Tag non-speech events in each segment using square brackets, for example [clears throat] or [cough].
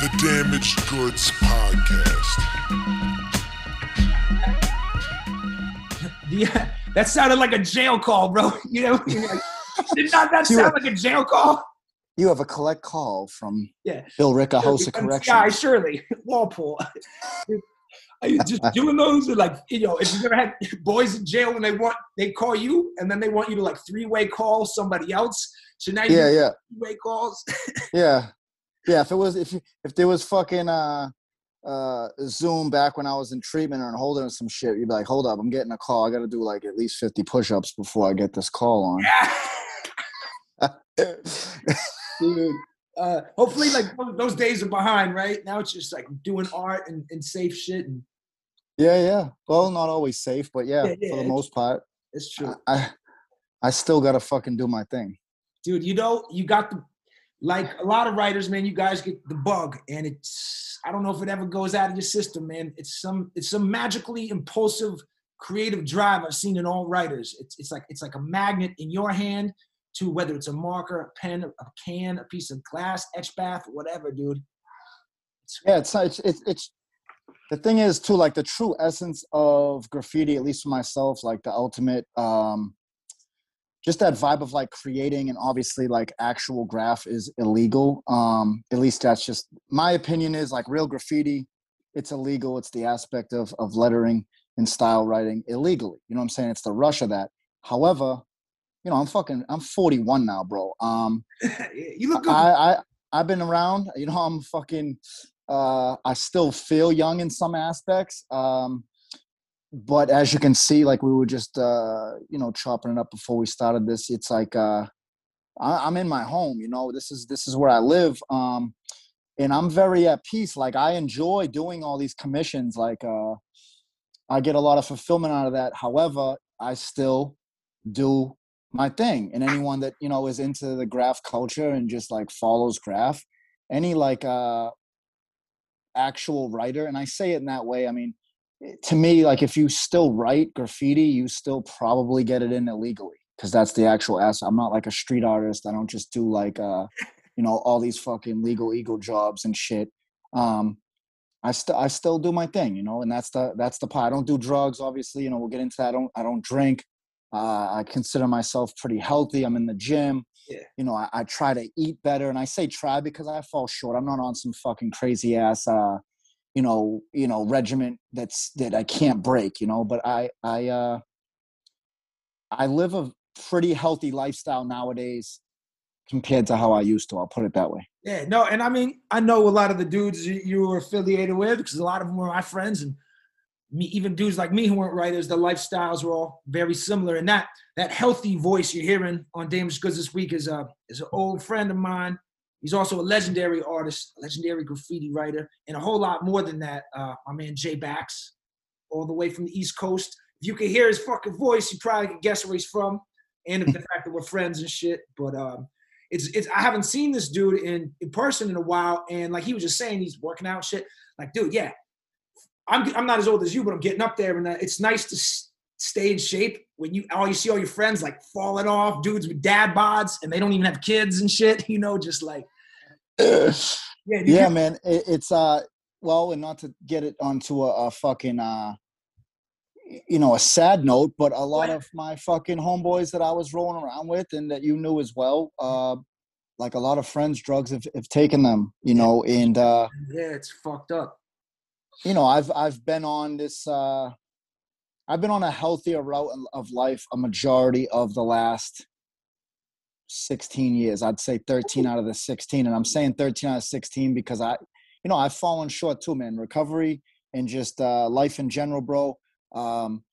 The Damaged Goods Podcast. Yeah, that sounded like a jail call, bro. [laughs] You know, did not that sound like a jail call? You have a collect call from Yeah. Billerica, House of From Correction. Sky Shirley, [laughs] Walpole. [laughs] Are you just doing those? And like, you know, if you've ever had boys in jail and they want, they call you and then they want you to like three way call somebody else. So now you Yeah, yeah, three way calls. yeah, yeah. If it was, if if there was fucking uh, uh, Zoom back when I was in treatment or in holding or some shit, you'd be like, hold up, I'm getting a call. I got to do like at least fifty push-ups before I get this call on. [laughs] Dude. Uh, hopefully, like those- days are behind, right? Now it's just like doing art and, and safe shit, and yeah, yeah. Well, not always safe, but yeah, Yeah, yeah, for the most part, it's true. I, I still gotta fucking do my thing. dude you know you got the like a lot of writers man you guys get the bug and it's i don't know if it ever goes out of your system man. It's some it's some magically impulsive creative drive i've seen in all writers. It's, it's like it's like a magnet in your hand to whether it's a marker a pen a can a piece of glass etch bath whatever dude. It's, Yeah, it's it's it's, it's the thing is too like the true essence of graffiti, at least for myself, like the ultimate um just that vibe of like creating and obviously like actual graph is illegal. Um, at least that's just my opinion is like real graffiti, it's illegal. It's the aspect of of lettering and style writing illegally. You know what I'm saying? It's the rush of that. However, you know, I'm fucking I'm 41 now, bro. Um [laughs] you look good I, I I've been around. You know, I'm fucking. Uh, I still feel young in some aspects. Um, but as you can see, like we were just, uh, you know, chopping it up before we started this. It's like uh, I, I'm in my home. You know, this is this is where I live. Um, and I'm very at peace. Like I enjoy doing all these commissions. Like uh, I get a lot of fulfillment out of that. However, I still do my thing and anyone that you know is into the graph culture and just like follows graph any like uh actual writer and i say it in that way i mean to me like if you still write graffiti you still probably get it in illegally because that's the actual ass i'm not like a street artist i don't just do like uh you know all these fucking legal eagle jobs and shit um i still i still do my thing you know and that's the that's the part i don't do drugs obviously you know we'll get into that i don't i don't drink uh, I consider myself pretty healthy. I'm in the gym. Yeah. You know, I, I try to eat better, and I say try because I fall short. I'm not on some fucking crazy ass, uh, you know, you know, regiment that's that I can't break. You know, but I, I, uh, I live a pretty healthy lifestyle nowadays compared to how I used to. I'll put it that way. Yeah, no, and I mean, I know a lot of the dudes you, were affiliated with because a lot of them were my friends, and me, even dudes like me who weren't writers, the lifestyles were all very similar. And that that healthy voice you're hearing on Damaged Goods this week is a is an old friend of mine. He's also a legendary artist, a legendary graffiti writer, and a whole lot more than that. Uh, my man Jay Bax, all the way from the East Coast. If you could hear his fucking voice, you probably could guess where he's from, and the [laughs] fact that we're friends and shit. But um, it's it's I haven't seen this dude in in person in a while, and like he was just saying, he's working out shit. Like, dude, yeah, I'm I'm not as old as you, but I'm getting up there, and uh, it's nice to stay in shape when you all you see all your friends like falling off, dudes with dad bods, and they don't even have kids and shit. [laughs] You know, just like [clears throat] yeah, yeah, man. It, it's uh, well, and not to get it onto a, a fucking uh, you know, a sad note, but a lot of my fucking homeboys that I was rolling around with and that you knew as well, uh, like a lot of friends, drugs have, have taken them, you know, and uh, yeah, it's fucked up. you know, I've I've been on this. Uh, I've been on a healthier route of life a majority of the last 16 years. I'd say 13 out of the 16, and I'm saying 13 out of 16 because I, you know, I've fallen short too, man. Recovery and just uh, life in general, bro. Um,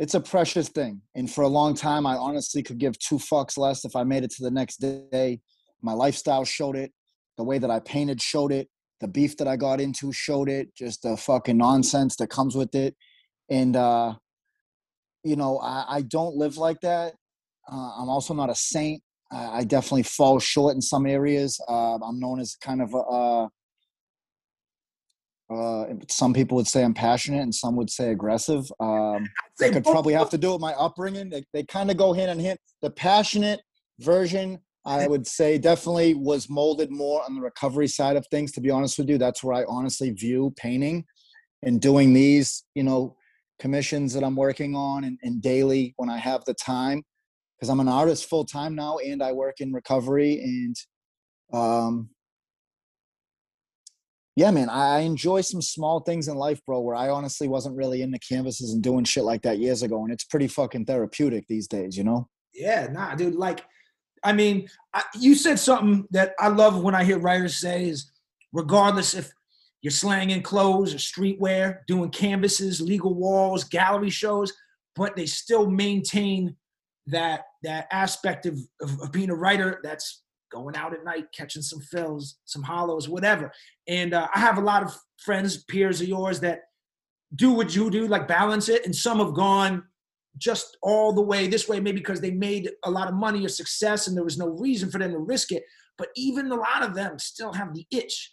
it's a precious thing, and for a long time, I honestly could give two fucks less if I made it to the next day. My lifestyle showed it. The way that I painted showed it the beef that I got into showed it, just the fucking nonsense that comes with it. And, uh, you know, I, I don't live like that. Uh, I'm also not a saint. I, I definitely fall short in some areas. Uh, I'm known as kind of a, uh, uh, some people would say I'm passionate and some would say aggressive. Um, [laughs] I could probably have to do with my upbringing. They, they kind of go hand in hand. The passionate version I would say definitely was molded more on the recovery side of things. To be honest with you, that's where I honestly view painting and doing these, you know, commissions that I'm working on and, and daily when I have the time. Because I'm an artist full time now and I work in recovery and um yeah, man, I enjoy some small things in life, bro, where I honestly wasn't really into canvases and doing shit like that years ago. And it's pretty fucking therapeutic these days, you know? Yeah, nah, dude. Like, I mean, I, you said something that I love when I hear writers say is regardless if you're slanging clothes or streetwear, doing canvases, legal walls, gallery shows, but they still maintain that that aspect of, of, of being a writer that's going out at night, catching some fills, some hollows, whatever. And uh, I have a lot of friends, peers of yours that do what you do, like balance it. And some have gone just all the way this way, maybe because they made a lot of money or success and there was no reason for them to risk it. But even a lot of them still have the itch.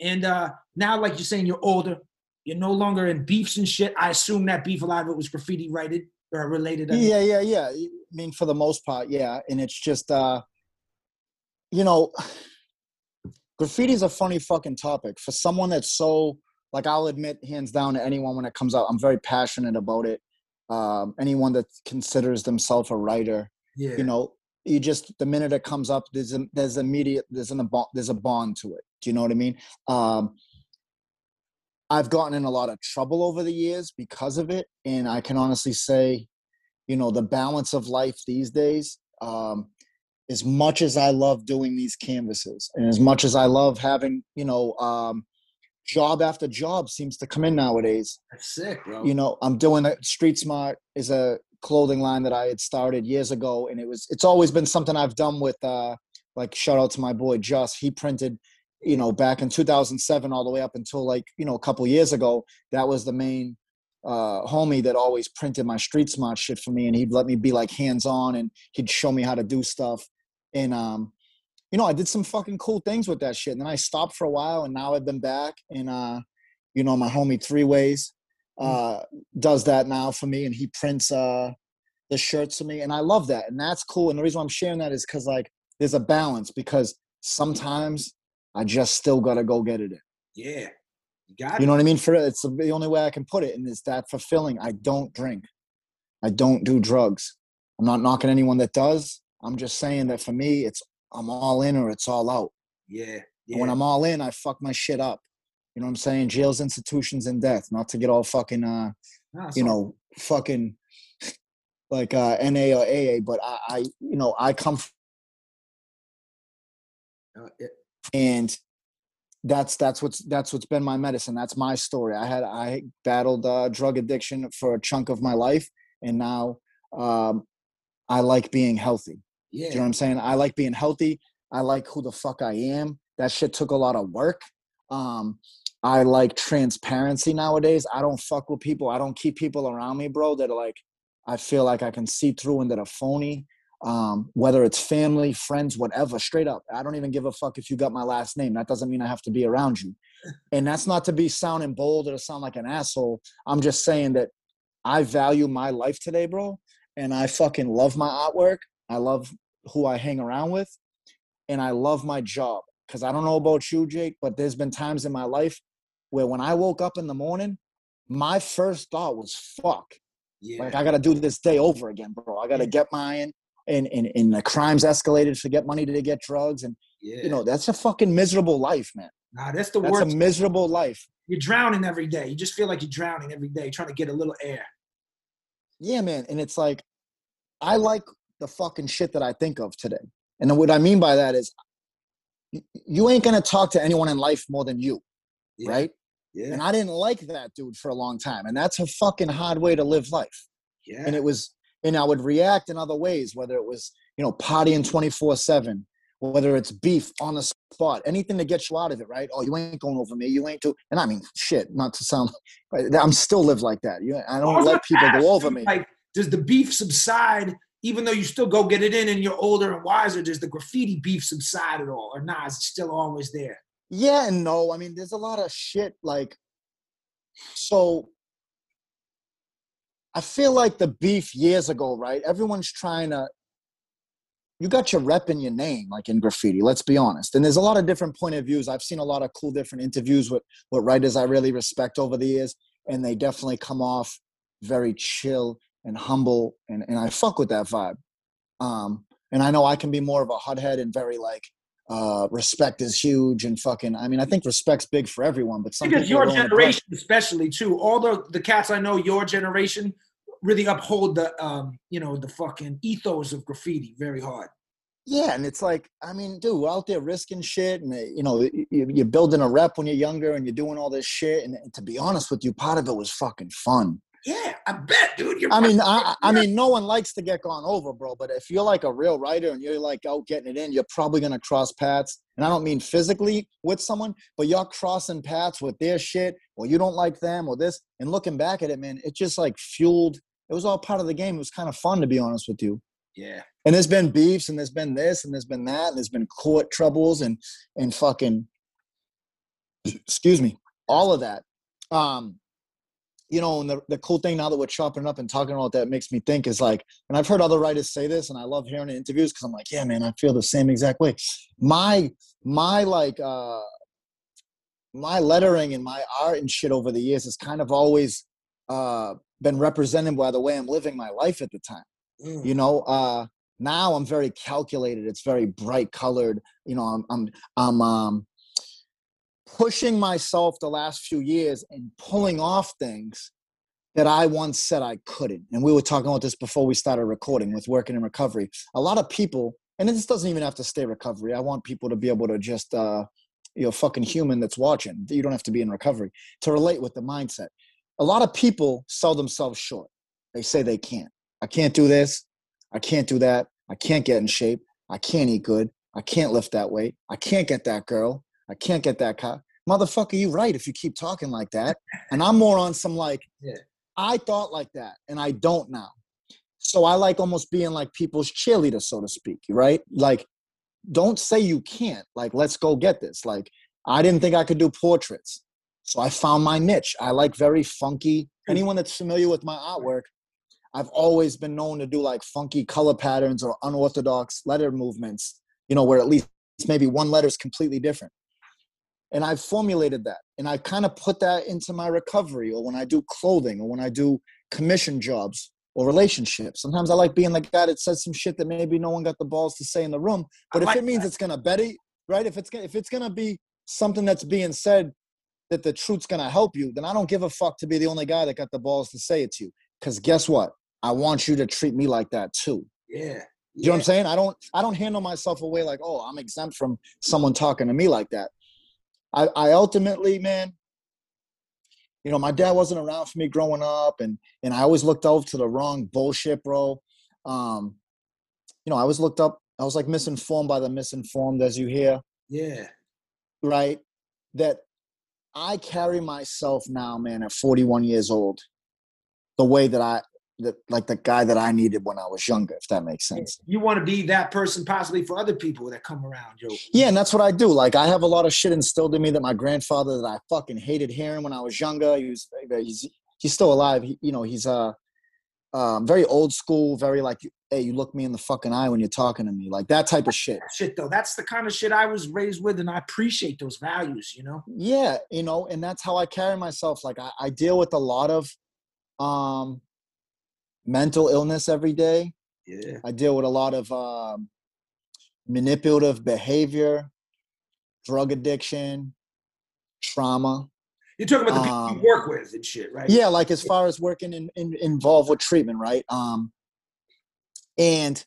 And uh, now, like you're saying, you're older, you're no longer in beefs and shit. I assume that beef, a lot of it was graffiti rated or related. Yeah, yeah, yeah. I mean, for the most part, yeah. And it's just, uh, you know, [sighs] graffiti is a funny fucking topic for someone that's so like I'll admit hands down to anyone when it comes out. I'm very passionate about it. Um, anyone that considers themselves a writer, yeah. you know, you just the minute it comes up, there's a, there's immediate there's an there's a bond to it. Do you know what I mean? Um, I've gotten in a lot of trouble over the years because of it, and I can honestly say, you know, the balance of life these days. Um, as much as I love doing these canvases, and as much as I love having, you know, um, job after job seems to come in nowadays. That's sick, bro. You know, I'm doing a Street Smart is a clothing line that I had started years ago, and it was it's always been something I've done with uh like shout out to my boy Just. He printed, you know, back in 2007 all the way up until like you know a couple years ago. That was the main uh homie that always printed my Street Smart shit for me, and he'd let me be like hands on, and he'd show me how to do stuff. And um, you know, I did some fucking cool things with that shit. And then I stopped for a while, and now I've been back. And uh, you know, my homie Three Ways uh, does that now for me, and he prints uh the shirts for me, and I love that, and that's cool. And the reason why I'm sharing that is because like there's a balance because sometimes I just still gotta go get it in. Yeah. You got it. You know what I mean? For it's the only way I can put it, and it's that fulfilling. I don't drink. I don't do drugs. I'm not knocking anyone that does. I'm just saying that for me, it's I'm all in or it's all out. Yeah. And Yeah. when I'm all in, I fuck my shit up. You know what I'm saying? Jails, institutions, and death. Not to get all fucking uh, Nah, you know, fucking like uh NA or AA, but I, I you know, I come f- uh, and that's that's what's that's what's been my medicine. That's my story. I had I battled uh, drug addiction for a chunk of my life, and now um, I like being healthy. yeah. Do you know what I'm saying? I like being healthy. I like who the fuck I am. That shit took a lot of work. Um, I like transparency nowadays. I don't fuck with people. I don't keep people around me, bro, that are like, I feel like I can see through and that are phony. Um, whether it's family, friends, whatever, straight up. I don't even give a fuck if you got my last name. That doesn't mean I have to be around you. And that's not to be sounding bold or to sound like an asshole. I'm just saying that I value my life today, bro. And I fucking love my artwork. I love who I hang around with, and I love my job. Because I don't know about you, Jake, but there's been times in my life where when I woke up in the morning, my first thought was fuck. yeah. Like I gotta do this day over again, bro. I gotta Yeah. get mine. And, and and the crimes escalated to get money to get drugs. And yeah. you know, that's a fucking miserable life, man. nah, that's the That's worst. That's a miserable life. you're drowning every day. You just feel like you're drowning every day, trying to get a little air. Yeah, man. And it's like, I like the fucking shit that I think of today. And what I mean by that is, you ain't gonna talk to anyone in life more than you, Yeah. right? Yeah. And I didn't like that dude for a long time. And that's a fucking hard way to live life. yeah. And it was, and I would react in other ways, whether it was, you know, partying 24 7, whether it's beef on the spot, anything to get you out of it, right? Oh, you ain't going over me. You ain't do, and I mean, shit, not to sound, [laughs] but I'm still live like that. You, I I don't was let people ask go over you, me. Like, does the beef subside even though you still go get it in and you're older and wiser? Does the graffiti beef subside at all, or nah? Is it still always there? Yeah and no. I mean, there's a lot of shit like so I feel like the beef years ago, right? Everyone's trying to you got your rep in your name, like in graffiti. Let's be honest. And there's a lot of different point of views. I've seen a lot of cool different interviews with with writers I really respect over the years, and they definitely come off very chill and humble, and and I fuck with that vibe. Um, and I know I can be more of a hothead and very like uh respect is huge and fucking i mean i think respect's big for everyone but some because your generation especially too all the the cats i know your generation really uphold the um you know the fucking ethos of graffiti very hard Yeah, and it's like, I mean, dude, we're out there risking shit, and you know, you're building a rep when you're younger, and you're doing all this shit. And to be honest with you, part of it was fucking fun. Yeah i bet dude you're I mean, I, I mean, no one likes to get gone over, bro. But if you're like a real writer and you're like out getting it in, you're probably gonna cross paths. And I don't mean physically with someone, but you're crossing paths with their shit, or you don't like them, or this. And looking back at it, man, it just like fueled. It was all part of the game. It was kind of fun, to be honest with you. yeah and there's been beefs and there's been this and there's been that and there's been court troubles and and fucking excuse me all of that um you know and the, the cool thing now that we're chopping up and talking about that makes me think is like and i've heard other writers say this and i love hearing the interviews because i'm like yeah man i feel the same exact way my my like uh my lettering and my art and shit over the years has kind of always uh been represented by the way i'm living my life at the time Mm. you know uh now i'm very calculated it's very bright colored you know i'm i'm i'm um pushing myself the last few years and pulling off things that i once said i couldn't and we were talking about this before we started recording with working in recovery a lot of people and this doesn't even have to stay recovery i want people to be able to just uh you know fucking human that's watching you don't have to be in recovery to relate with the mindset a lot of people sell themselves short they say they can't I can't do this. I can't do that. I can't get in shape. I can't eat good. I can't lift that weight. I can't get that girl. I can't get that car. Motherfucker, you right if you keep talking like that. And I'm more on some like, Yeah. I thought like that and I don't now. So I like almost being like people's cheerleader, so to speak, right? Like, don't say you can't. Like, let's go get this. Like, I didn't think I could do portraits. So I found my niche. I like very funky. Hmm. Anyone that's familiar with my artwork, I've always been known to do like funky color patterns or unorthodox letter movements, you know, where at least maybe one letter is completely different. And I've formulated that and I kind of put that into my recovery or when I do clothing or when I do commission jobs or relationships. Sometimes I like being the guy that says some shit that maybe no one got the balls to say in the room. But I if like it means that. it's gonna better, right? If it's gonna if it's gonna be something that's being said that the truth's gonna help you, then I don't give a fuck to be the only guy that got the balls to say it to you. Because guess what? I want you to treat me like that too. yeah You know what I'm saying? I don't I don't handle myself away like, oh, I'm exempt from someone talking to me like that. I, I ultimately, man, you know, my dad wasn't around for me growing up and and I always looked out to the wrong bullshit, bro. Um, you know, I was looked up, I was like misinformed by the misinformed, as you hear yeah right? That I carry myself now, man, at 41 years old, the way that I, that like the guy that I needed when I was younger, if that makes sense. you want to be that person possibly for other people that come around yo Yeah, and that's what I do. Like I have a lot of shit instilled in me that my grandfather that I fucking hated hearing when I was younger. He was he's he's still alive. He, you know, he's uh um, very old school, very like, hey, you look me in the fucking eye when you're talking to me, like that type of shit. shit though that's the kind of shit i was raised with and i appreciate those values you know yeah you know and that's how i carry myself like i, I deal with a lot of um mental illness every day. Yeah. I deal with a lot of um manipulative behavior drug addiction trauma. You're talking about the people Um, you work with and shit right? yeah like as far as working in, in involved with treatment right? Um and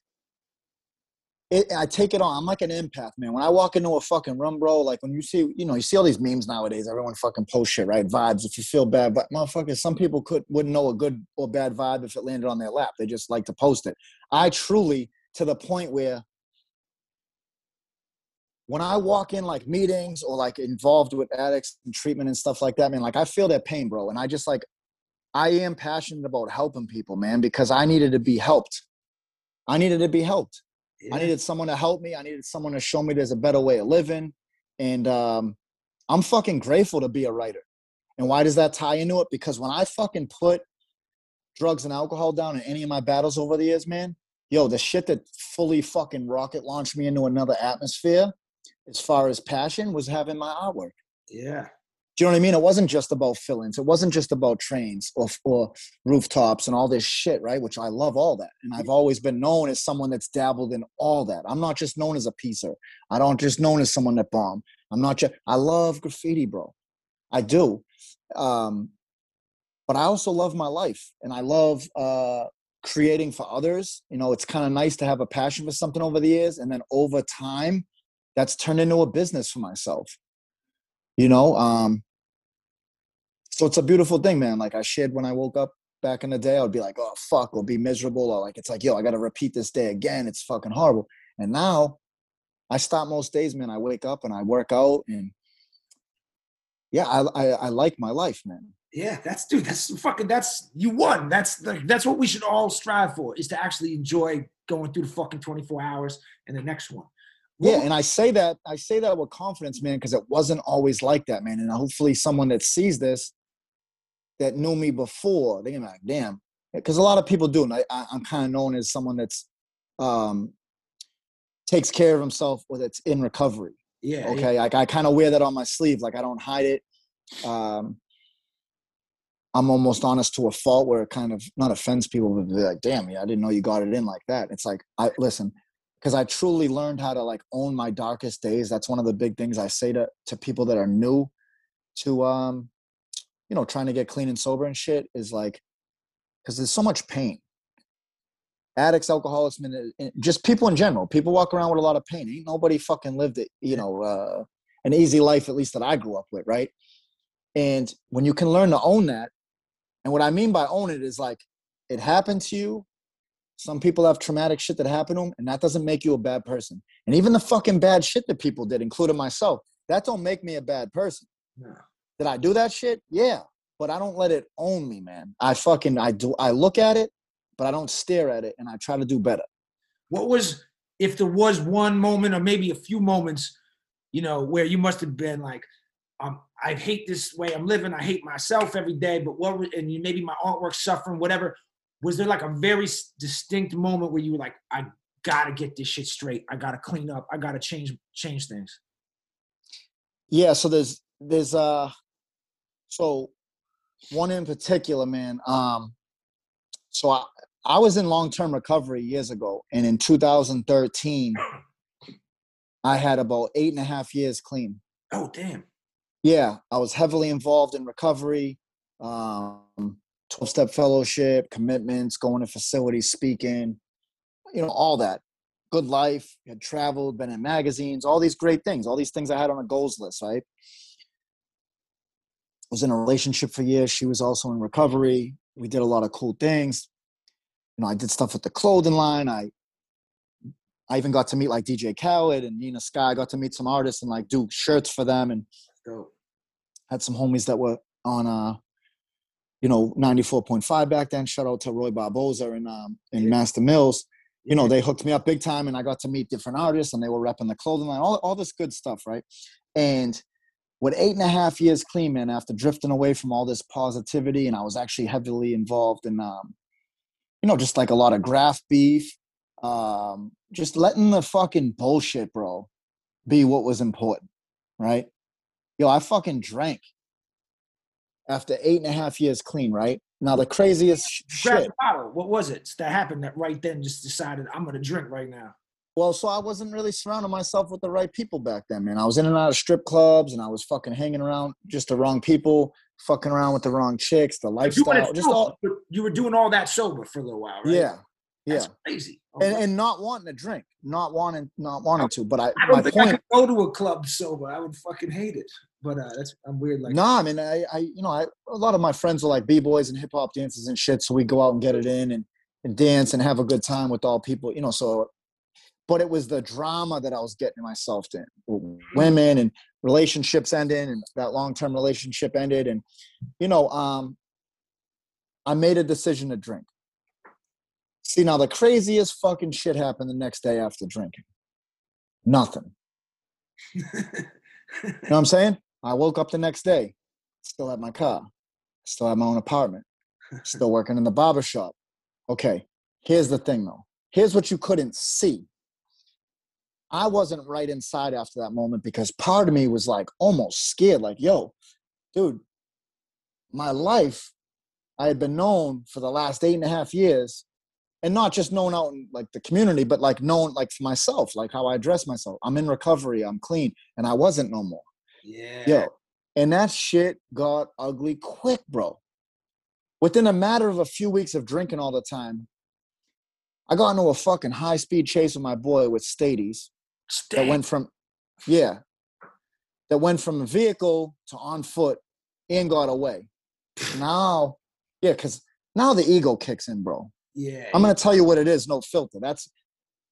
it, I take it on. I'm like an empath, man. When I walk into a fucking room, bro, like when you see, you know, you see all these memes nowadays. Everyone fucking post shit, right? Vibes. If you feel bad, but motherfuckers, some people could wouldn't know a good or bad vibe if it landed on their lap. They just like to post it. I truly, to the point where when I walk in like meetings or like involved with addicts and treatment and stuff like that, man, like I feel their pain, bro. And I just like, I am passionate about helping people, man, because I needed to be helped. I needed to be helped. Yeah. I needed someone to help me. I needed someone to show me there's a better way of living. And um, I'm fucking grateful to be a writer. And why does that tie into it? Because when I fucking put drugs and alcohol down in any of my battles over the years, man, yo, the shit that fully fucking rocket launched me into another atmosphere, as far as passion, was having my artwork. Yeah. Do you know what I mean? It wasn't just about fillings. It wasn't just about trains or, or rooftops and all this shit, right? Which I love all that. And I've always been known as someone that's dabbled in all that. I'm not just known as a piecer. I don't just known as someone that bomb. I'm not just, I love graffiti, bro. I do. Um, but I also love my life and I love uh, creating for others. You know, it's kind of nice to have a passion for something over the years. And then over time, that's turned into a business for myself. You know, um, so it's a beautiful thing, man. Like I shared when I woke up back in the day, I would be like, oh fuck, or be miserable, or like it's like, yo, I gotta repeat this day again. It's fucking horrible. And now I stop most days, man. I wake up and I work out and yeah, I I, I like my life, man. Yeah, that's dude. That's fucking. That's you won. That's like that's what we should all strive for is to actually enjoy going through the fucking twenty four hours and the next one. Yeah, and I say that I say that with confidence, man, because it wasn't always like that, man. And hopefully, someone that sees this that knew me before, they're gonna be like, damn. Because a lot of people do. And I, I'm kind of known as someone that's um, takes care of himself or that's in recovery. Yeah. Okay. yeah. Like I kind of wear that on my sleeve. Like I don't hide it. Um, I'm almost honest to a fault where it kind of not offends people, but be like, damn, yeah, I didn't know you got it in like that. It's like, I listen, because I truly learned how to like own my darkest days. That's one of the big things I say to to people that are new to um you know, trying to get clean and sober and shit is like, because there's so much pain. Addicts, alcoholics, men just people in general. People walk around with a lot of pain. Ain't nobody fucking lived it, you know, uh, an easy life, at least that I grew up with, right? And when you can learn to own that, and what I mean by own it is like, it happened to you. Some people have traumatic shit that happened to them, and that doesn't make you a bad person. And even the fucking bad shit that people did, including myself, that don't make me a bad person. No. Did I do that shit? Yeah. But I don't let it own me, man. I fucking I do I look at it, but I don't stare at it and I try to do better. What was if there was one moment or maybe a few moments, you know, where you must have been like, um, I hate this way I'm living. I hate myself every day. But what? And you, maybe my artwork suffering, whatever. Was there like a very distinct moment where you were like, I gotta get this shit straight. I gotta clean up. I gotta change change things. Yeah, so there's there's uh so one in particular, man. Um so I I was in long-term recovery years ago, and in 2013, I had about eight and a half years clean. Oh damn. Yeah, I was heavily involved in recovery, um, 12 step fellowship, commitments, going to facilities, speaking, you know, all that. Good life, had traveled, been in magazines, all these great things, all these things I had on a goals list, right? Was in a relationship for years. She was also in recovery. We did a lot of cool things. You know, I did stuff with the clothing line. I I even got to meet like DJ Khaled and Nina Sky. I got to meet some artists and like do shirts for them and had some homies that were on uh you know 94.5 back then shout out to roy barboza and um and Yeah. master mills you know they hooked me up big time and i got to meet different artists and they were repping the clothing line all, all this good stuff right and with eight and a half years clean man after drifting away from all this positivity and i was actually heavily involved in um you know just like a lot of graph beef um just letting the fucking bullshit bro be what was important right yo i fucking drank after eight and a half years clean, right? Now the craziest shit. What was it that happened that right then just decided I'm gonna drink right now? Well, so I wasn't really surrounding myself with the right people back then, man. I was in and out of strip clubs, and I was fucking hanging around just the wrong people, fucking around with the wrong chicks, the lifestyle, just all. you were doing all that sober for a little while, right? Yeah, yeah, crazy. Oh, and, and not wanting to drink, not wanting, not wanting to. But I, I don't think I could go to a club sober. I would fucking hate it. But uh, that's I'm weird like Nah, I mean, I, I, you know, I, a lot of my friends are like b boys and hip hop dancers and shit, so we go out and get it in and, and dance and have a good time with all people, you know. So, but it was the drama that I was getting myself in women and relationships ending, and that long term relationship ended, and you know, um, I made a decision to drink. See, now the craziest fucking shit happened the next day after drinking. Nothing. You know what I'm saying? I woke up the next day, still had my car, still had my own apartment, still working in the barber shop. Okay, here's the thing though. here's what you couldn't see. I wasn't right inside after that moment because part of me was like almost scared, like, yo, dude, my life, I had been known for the last eight and a half years, and not just known out in like the community, but like known like for myself, like how I dress myself. I'm in recovery, I'm clean, and I wasn't no more. Yeah. Yo, and that shit got ugly quick, bro. Within a matter of a few weeks of drinking all the time, I got into a fucking high speed chase with my boy with Stadies that went from, yeah, that went from a vehicle to on foot and got away. Now, yeah, because now the ego kicks in, bro. yeah. I'm gonna tell you what it is, no filter. That's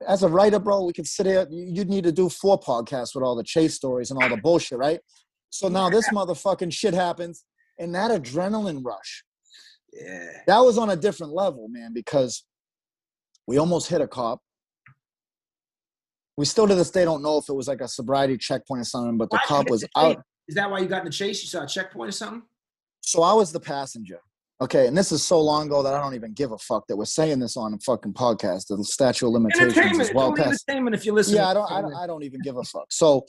as a writer, bro. We could sit here. you- You'd need to do four podcasts with all the chase stories and all the bullshit, right? So now this motherfucking shit happens, and that adrenaline rush. yeah. That was on a different level, man, because we almost hit a cop. We still to this day don't know if it was like a sobriety checkpoint or something, but the Why cop was the out. Is that why you got in the chase? You saw a checkpoint or something? So I was the passenger. Okay, and this is so long ago that I don't even give a fuck that we're saying this on a fucking podcast. The statute of limitations is well past. entertainment if you listen. Yeah, I don't, I don't, I don't even give a fuck. So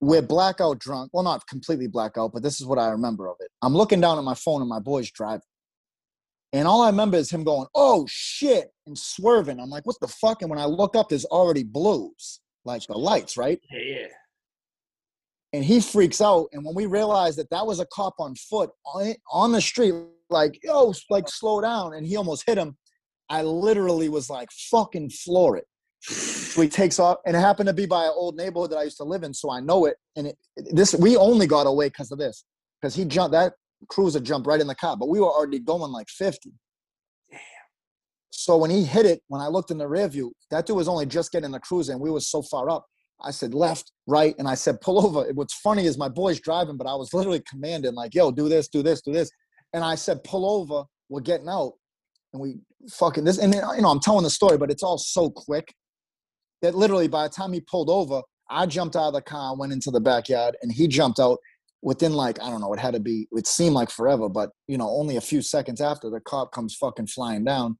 we're blackout drunk. Well, not completely blackout, but this is what I remember of it. I'm looking down at my phone and my boy's driving. And all I remember is him going, oh shit, and swerving. I'm like, what the fuck? And when I look up, there's already blues, like the lights, right? Yeah, yeah. And he freaks out. And when we realized that that was a cop on foot on, on the street, like, yo, like slow down. And he almost hit him. I literally was like, fucking floor it. So he takes off, and it happened to be by an old neighborhood that I used to live in, so I know it. And it, this we only got away because of this, because he jumped that cruiser jumped right in the car, but we were already going like fifty. So when he hit it, when I looked in the rear view, that dude was only just getting the cruiser, and we were so far up. I said left, right, and I said pull over. What's funny is my boy's driving, but I was [laughs] literally commanding like, "Yo, do this, do this, do this," and I said pull over. We're getting out, and we fucking this, and then, you know I'm telling the story, but it's all so quick that literally by the time he pulled over, I jumped out of the car, went into the backyard, and he jumped out within like, I don't know, it had to be, it seemed like forever, but you know, only a few seconds after the cop comes fucking flying down.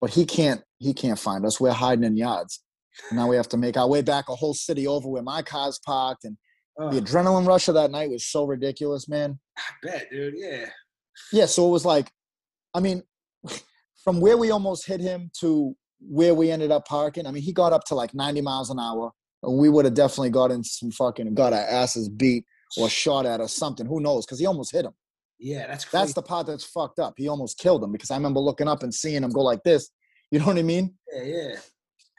But he can't, he can't find us. We're hiding in yards. And now we have to make our way back a whole city over where my car's parked. And Oh, the adrenaline rush of that night was so ridiculous, man. I bet, dude. Yeah. Yeah, so it was like, I mean, [laughs] from where we almost hit him to where we ended up parking, I mean, he got up to like 90 miles an hour. And we would have definitely got in some fucking, got our asses beat or shot at or something. Who knows? Because he almost hit him. Yeah, that's crazy. That's the part that's fucked up. He almost killed him because I remember looking up and seeing him go like this. You know what I mean? yeah, yeah.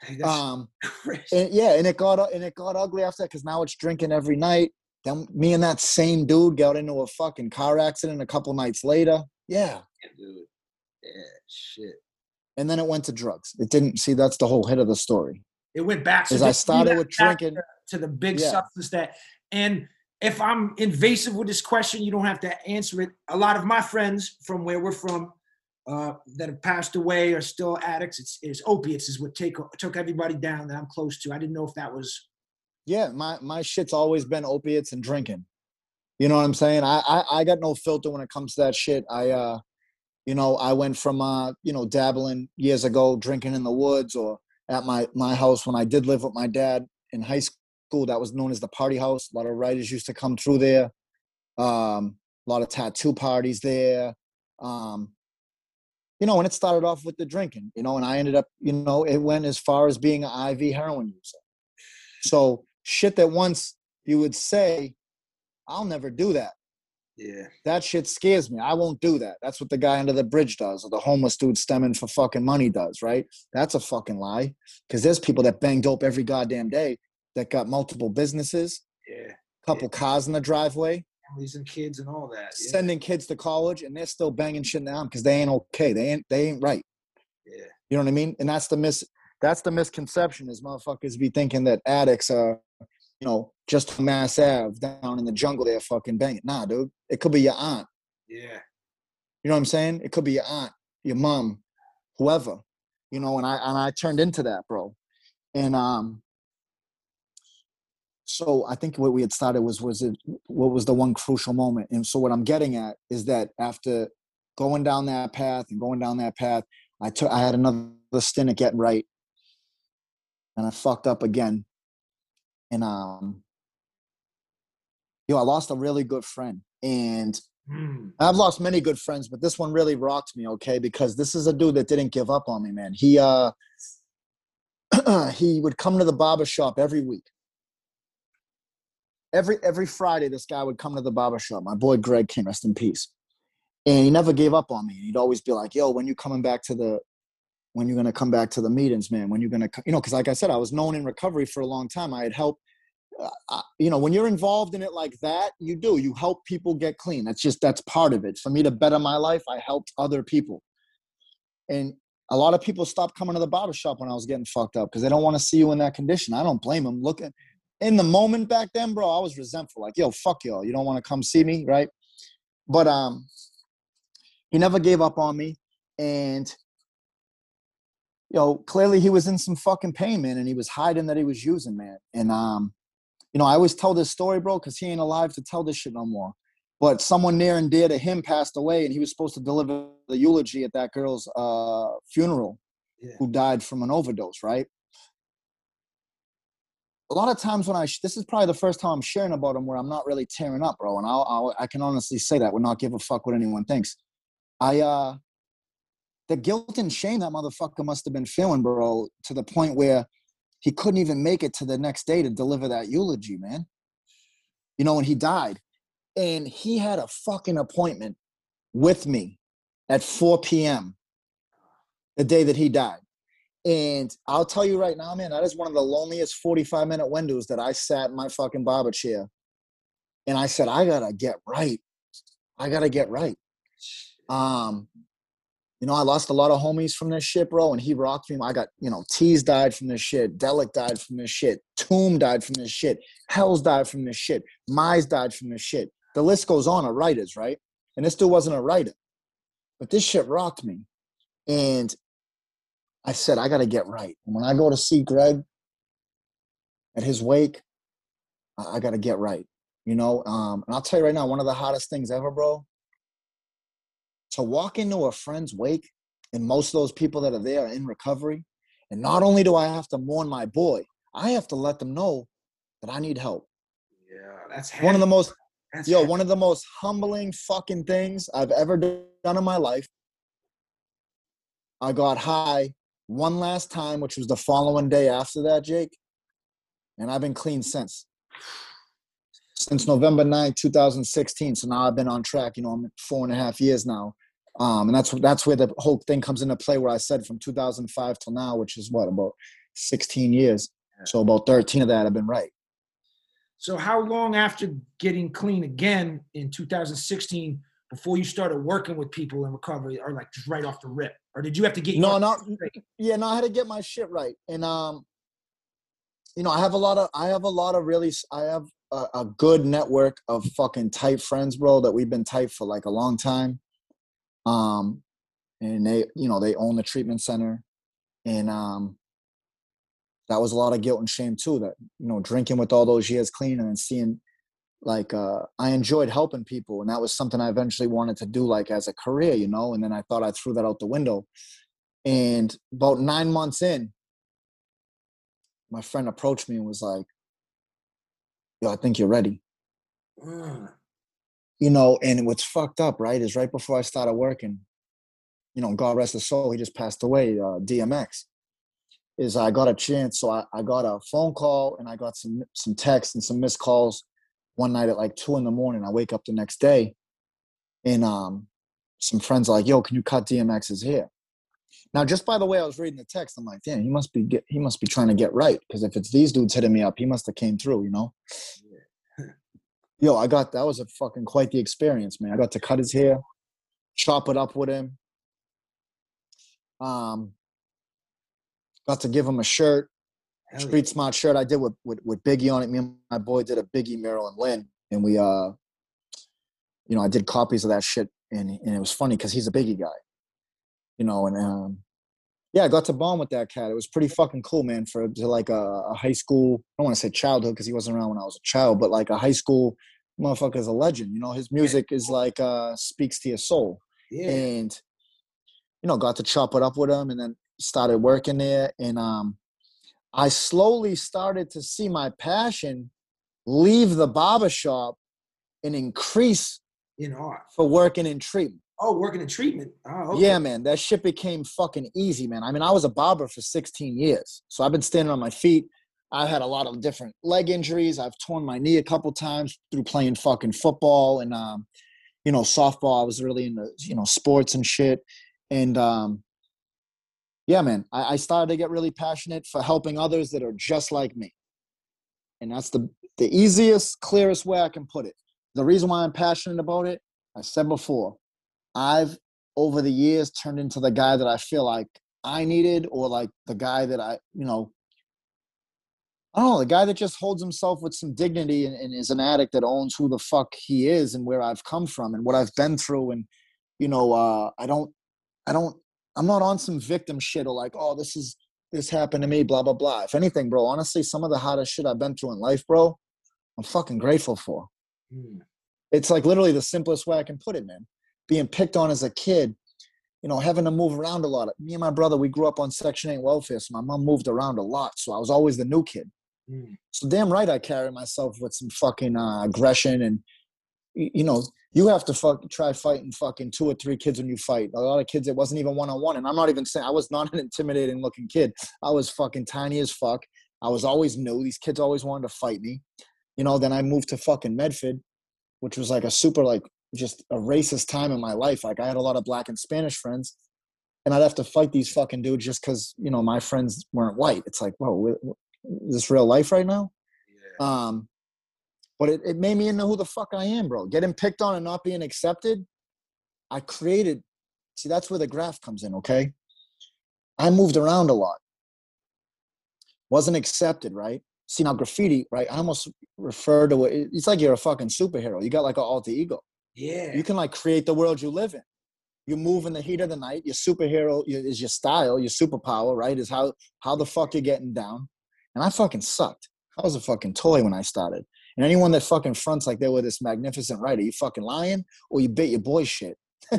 Hey, Um, [laughs] and yeah, and it got and it got ugly after that because now it's drinking every night. Then me and that same dude got into a fucking car accident a couple nights later. Yeah, dude. Yeah, shit. and then it went to drugs. It didn't see that's the whole hit of the story. It went back. Is I started with drinking. to, to the big Yeah. substance that, and if I'm invasive with this question, you don't have to answer it. A lot of my friends from where we're from uh, that have passed away are still addicts. It's, it's opiates is what take took everybody down that I'm close to. I didn't know if that was Yeah, my my shit's always been opiates and drinking. You know what I'm saying? I I, I got no filter when it comes to that shit. I uh, you know, I went from uh, you know, dabbling years ago, drinking in the woods or at my my house when I did live with my dad in high school. That was known as the party house. A lot of writers used to come through there. Um, a lot of tattoo parties there. Um, you know, and it started off with the drinking, you know, and I ended up, you know, it went as far as being an IV heroin user. So shit that once you would say, I'll never do that. yeah That shit scares me. I won't do that. That's what the guy under the bridge does, or the homeless dude stemming for fucking money does, right? That's a fucking lie. Because there's people that bang dope every goddamn day that got multiple businesses, yeah couple cars in the driveway, families and kids and all that. Yeah, sending kids to college, and they're still banging shit down because they ain't okay. They ain't they ain't right. yeah. You know what I mean? And that's the mis that's the misconception is motherfuckers be thinking that addicts are, you know, just a Mass Ave down in the jungle they're fucking banging. Nah, dude. It could be your aunt. yeah. You know what I'm saying? It could be your aunt, your mom, whoever. You know, and I and I turned into that, bro. And um so I think what we had started was was it what was the one crucial moment. And so what I'm getting at is that after going down that path and going down that path, I took I had another stint at getting right, and I fucked up again. And um, you know I lost a really good friend, and Hmm. I've lost many good friends, but this one really rocked me, okay? Because this is a dude that didn't give up on me, man. He uh [clears throat] he would come to the barber shop every week. Every every Friday, this guy would come to the barber shop. My boy Greg King, rest in peace. And he never gave up on me. He'd always be like, "Yo, when you coming back to the, when you're gonna come back to the meetings, man? When you're gonna, you know?" Because like I said, I was known in recovery for a long time. I had helped uh, you know, when you're involved in it like that, you do. You help people get clean. That's just that's part of it. For me to better my life, I helped other people. And a lot of people stopped coming to the barber shop when I was getting fucked up because they don't want to see you in that condition. I don't blame them. Look at in the moment back then, bro, I was resentful. Like, yo, fuck y'all. You don't want to come see me, right? But um, he never gave up on me, and you know, clearly he was in some fucking pain, man, and he was hiding that he was using, man. And um, you know, I always tell this story, bro, because he ain't alive to tell this shit no more. But someone near and dear to him passed away, and he was supposed to deliver the eulogy at that girl's uh, funeral, Yeah. who died from an overdose, right? A lot of times when I, this is probably the first time I'm sharing about him where I'm not really tearing up, bro. And I'll, I'll I can honestly say that, would not give a fuck what anyone thinks. I, uh, the guilt and shame that motherfucker must have been feeling, bro, to the point where he couldn't even make it to the next day to deliver that eulogy, man. You know, when he died. And he had a fucking appointment with me at 4 p.m. the day that he died. And I'll tell you right now, man, that is one of the loneliest 45 minute windows that I sat in my fucking barber chair. And I said, I gotta get right. I gotta get right. Um, you know, I lost a lot of homies from this shit, bro, and he rocked me. I got, you know, Tease died from this shit. Delic died from this shit. Tomb died from this shit. Hells died from this shit. Mize died from this shit. The list goes on of writers, right? And this dude wasn't a writer. But this shit rocked me. And I said, I gotta get right. And when I go to see Greg at his wake, I, I gotta get right. You know, um, and I'll tell you right now, one of the hottest things ever, bro, to walk into a friend's wake and most of those people that are there are in recovery. And not only do I have to mourn my boy, I have to let them know that I need help. Yeah, that's One of the most That's yo, heavy. one of the most humbling fucking things I've ever done in my life. I got high one last time, which was the following day after that, Jake. And I've been clean since. Since November 9, 2016. So now I've been on track. You know, I'm four and a half years now. Um, and that's that's where the whole thing comes into play where I said from 2005 till now, which is what, about 16 years. So about 13 of that have been right. So how long after getting clean again in 2016 before you started working with people in recovery, or like just right off the rip, or did you have to get No, not yeah, no, I had to get my shit right. And um, you know, I have a lot of I have a lot of really I have a, a good network of fucking tight friends, bro, that we've been tight for like a long time. Um, and they, you know, they own the treatment center. And um that was a lot of guilt and shame too, that, you know, drinking with all those years clean and then seeing like uh I enjoyed helping people and that was something I eventually wanted to do like as a career, you know, and then I thought I threw that out the window. And about nine months in, my friend approached me and was like, Yo, I think you're ready. Mm. You know, and what's fucked up, right, is right before I started working, you know, God rest his soul, he just passed away, uh, DMX. Is I got a chance, so I, I got a phone call and I got some some texts and some missed calls one night at like two in the morning. I wake up the next day and um some friends are like, yo, can you cut DMX's hair? Now, just by the way I was reading the text, I'm like, damn, he must be get, he must be trying to get right because if it's these dudes hitting me up, he must have came through, you know. [laughs] Yo, I got that was a fucking quite the experience, man. I got to cut his hair, chop it up with him. Um, got to give him a shirt, Hell yeah. street smart shirt I did with, with with Biggie on it. Me and my boy did a Biggie mural and Lynn, and we uh, you know, I did copies of that shit, and and it was funny because he's a Biggie guy, you know, and um, yeah, I got to bond with that cat. It was pretty fucking cool, man. For to like a, a high school, I don't want to say childhood because he wasn't around when I was a child, but like a high school motherfucker is a legend. You know, his music is like uh speaks to your soul Yeah. and you know, got to chop it up with him and then started working there. And um, I slowly started to see my passion leave the barber shop and increase In art. for working in treatment. Oh, working in treatment. Oh, okay. Yeah, man, that shit became fucking easy, man. I mean, I was a barber for 16 years, so I've been standing on my feet. I've had a lot of different leg injuries. I've torn my knee a couple times through playing fucking football and, um, you know, softball. I was really into, you know, sports and shit. And, um, yeah, man, I, I started to get really passionate for helping others that are just like me. And that's the, the easiest, clearest way I can put it. The reason why I'm passionate about it, I said before, I've over the years turned into the guy that I feel like I needed, or like the guy that I, you know, I don't know, the guy that just holds himself with some dignity and, and is an addict that owns who the fuck he is and where I've come from and what I've been through. And, you know, uh, I don't, I don't, I'm not on some victim shit or like, oh, this is, this happened to me, blah, blah, blah. If anything, bro, honestly, some of the hottest shit I've been through in life, bro, I'm fucking grateful for. Hmm. It's like literally the simplest way I can put it, man. Being picked on as a kid, you know, having to move around a lot. Me and my brother, we grew up on Section 8 welfare, so my mom moved around a lot. So I was always the new kid. Hmm. So damn right I carry myself with some fucking uh, aggression and you know, you have to fuck try fighting fucking two or three kids when you fight. A lot of kids it wasn't even one on one. And I'm not even saying I was not an intimidating looking kid. I was fucking tiny as fuck. I was always new. These kids always wanted to fight me. You know, then I moved to fucking Medford, which was like a super like just a racist time in my life. Like I had a lot of black and Spanish friends, and I'd have to fight these fucking dudes just because you know my friends weren't white. It's like, whoa, wh- wh- is this real life right now? Yeah. Um, but it, it made me into who the fuck I am, bro. Getting picked on and not being accepted, I created. See, that's where the graph comes in. Okay, I moved around a lot. Wasn't accepted, right? See now graffiti, right? I almost refer to it. It's like you're a fucking superhero. You got like an alter ego. Yeah. You can like create the world you live in. You move in the heat of the night. Your superhero is your style. Your superpower, right? Is how how the fuck you're getting down. And I fucking sucked. I was a fucking toy when I started. And anyone that fucking fronts like they were this magnificent writer, you fucking lying or you bit your boy shit. [laughs] you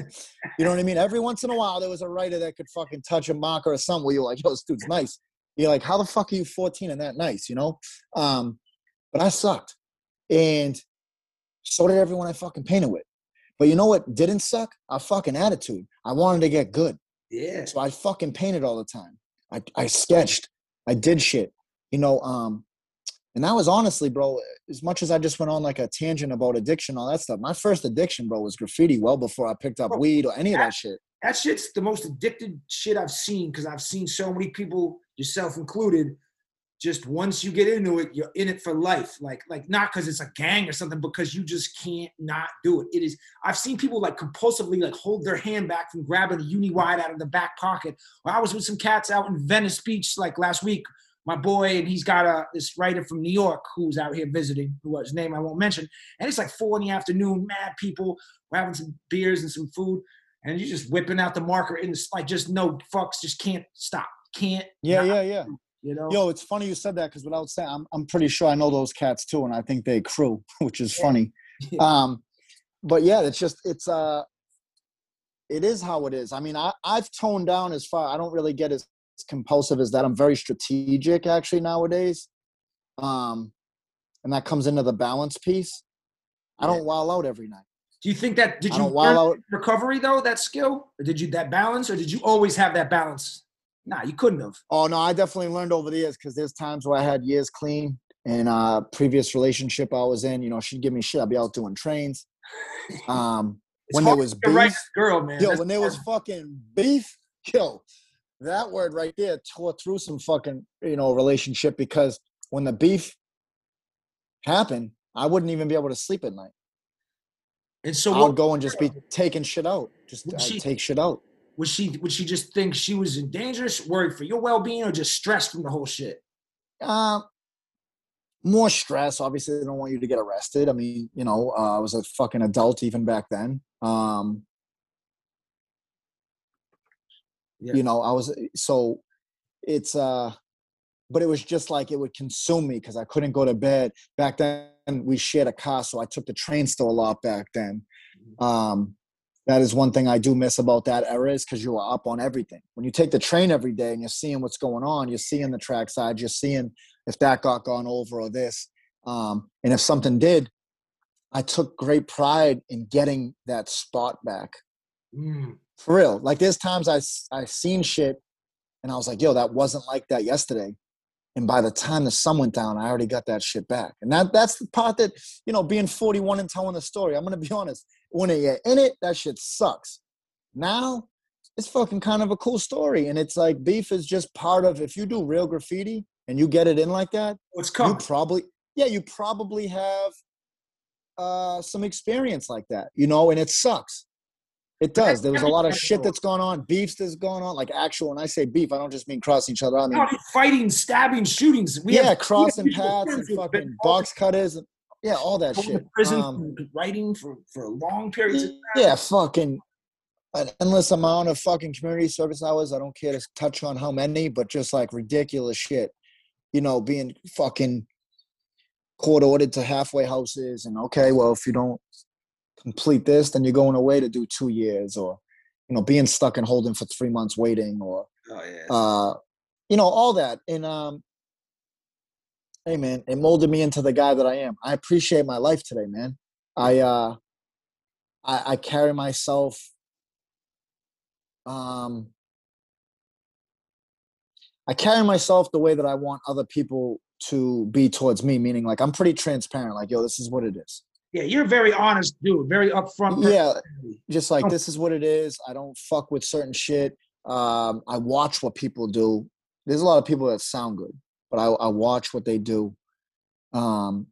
know what I mean? Every once in a while, there was a writer that could fucking touch a marker or something where you're like, yo, this dude's nice. You're like, how the fuck are you 14 and that nice, you know? Um, but I sucked. And so did everyone I fucking painted with. But you know what didn't suck? Our fucking attitude. I wanted to get good. Yeah. So I fucking painted all the time. I, I sketched. I did shit. You know, um, and that was honestly, bro, as much as I just went on like a tangent about addiction, all that stuff, my first addiction, bro, was graffiti well before I picked up Oh, weed or any of that shit. that shit's the most addicted shit I've seen because I've seen so many people, yourself included, just once you get into it, you're in it for life. Like, like not because it's a gang or something, because you just can't not do it. It is. I've seen people like compulsively like hold their hand back from grabbing the uni wide out of the back pocket. Or I was with some cats out in Venice Beach like last week. My boy, and he's got a this writer from New York who's out here visiting, who his name I won't mention. And it's like four in the afternoon, mad people. We're having some beers and some food and you're just whipping out the marker and it's like just no fucks, just can't stop, can't. Yeah, not, yeah, yeah. You know, Yo, it's funny you said that because without saying, I'm, I'm pretty sure I know those cats too, and I think they crew, [laughs] which is funny. [laughs] Yeah. Um, but yeah, it's just it's uh, it is how it is. I mean, I I've toned down as far. I don't really get as compulsive is that. I'm very strategic actually nowadays, um, and that comes into the balance piece. I don't wild out every night. do you think that did I you learn out. recovery though that skill, or did you that balance, or did you always have that balance? Nah, you couldn't have. Oh no, I definitely learned over the years because there's times where I had years clean. In a previous relationship I was in, you know, she'd give me shit. I'd be out doing trains. [laughs] Um, when there was to be the right beef, girl, man. yo, That's when there was fucking beef, yo, that word right there tore through some fucking, you know, relationship because when the beef happened, I wouldn't even be able to sleep at night. and so I what would go and just be taking shit out. Just she- take shit out. Would she? Would she just think she was in danger, worried for your well being, or just stressed from the whole shit? Uh, more stress. Obviously, they don't want you to get arrested. I mean, you know, uh, I was a fucking adult even back then. Um, Yeah. You know, I was so it's uh, but it was just like it would consume me because I couldn't go to bed back then. We shared a car, so I took the train still a lot back then. Mm-hmm. Um, that is one thing I do miss about that era is because you are up on everything. When you take the train every day and you're seeing what's going on, you're seeing the trackside, you're seeing if that got gone over or this. Um, and if something did, I took great pride in getting that spot back. Mm. For real. Like there's times I I seen shit and I was like, yo, that wasn't like that yesterday. And by the time the sun went down, I already got that shit back. And that that's the part that, you know, being 41 and telling the story, I'm gonna be [laughs] honest. When you're in it, that shit sucks. Now, it's fucking kind of a cool story. And it's like beef is just part of if you do real graffiti and you get it in like that, What's you probably yeah, you probably have uh some experience like that, you know, and it sucks. It does. There was a lot of shit that's gone on, beefs that's going on, like actual. When I say beef, I don't just mean crossing each other. I mean fighting, stabbing, shootings. We yeah, have crossing we have paths and fucking box cutters and yeah, all that shit. prison Um, writing for for long periods of time. yeah, fucking an endless amount of fucking community service hours. I don't care to touch on how many, but just like ridiculous shit. You know, being fucking court ordered to halfway houses and okay, well, if you don't complete this, then you're going away to do two years or you know, being stuck and holding for three months waiting or Oh yeah. uh you know, all that. And um hey man, it molded me into the guy that I am. I appreciate my life today, man. I uh I, I carry myself um I carry myself the way that I want other people to be towards me, meaning like I'm pretty transparent, like, yo, this is what it is. Yeah, you're a very honest dude, very upfront. Yeah, just like this is what it is. I don't fuck with certain shit. Um, I watch what people do. There's a lot of people that sound good, but I, I watch what they do. Um,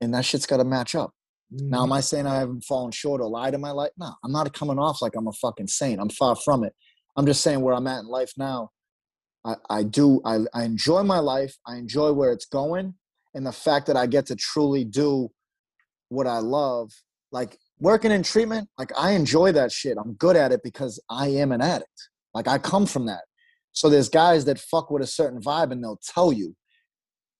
and that shit's got to match up. Now, Mhm. am I saying I haven't fallen short or lied in my life? No, I'm not coming off like I'm a fucking saint. I'm far from it. I'm just saying where I'm at in life now. I, I do, I, I enjoy my life. I enjoy where it's going. And the fact that I get to truly do what I love, like working in treatment, like I enjoy that shit. I'm good at it because I am an addict. Like I come from that. So there's guys that fuck with a certain vibe and they'll tell you,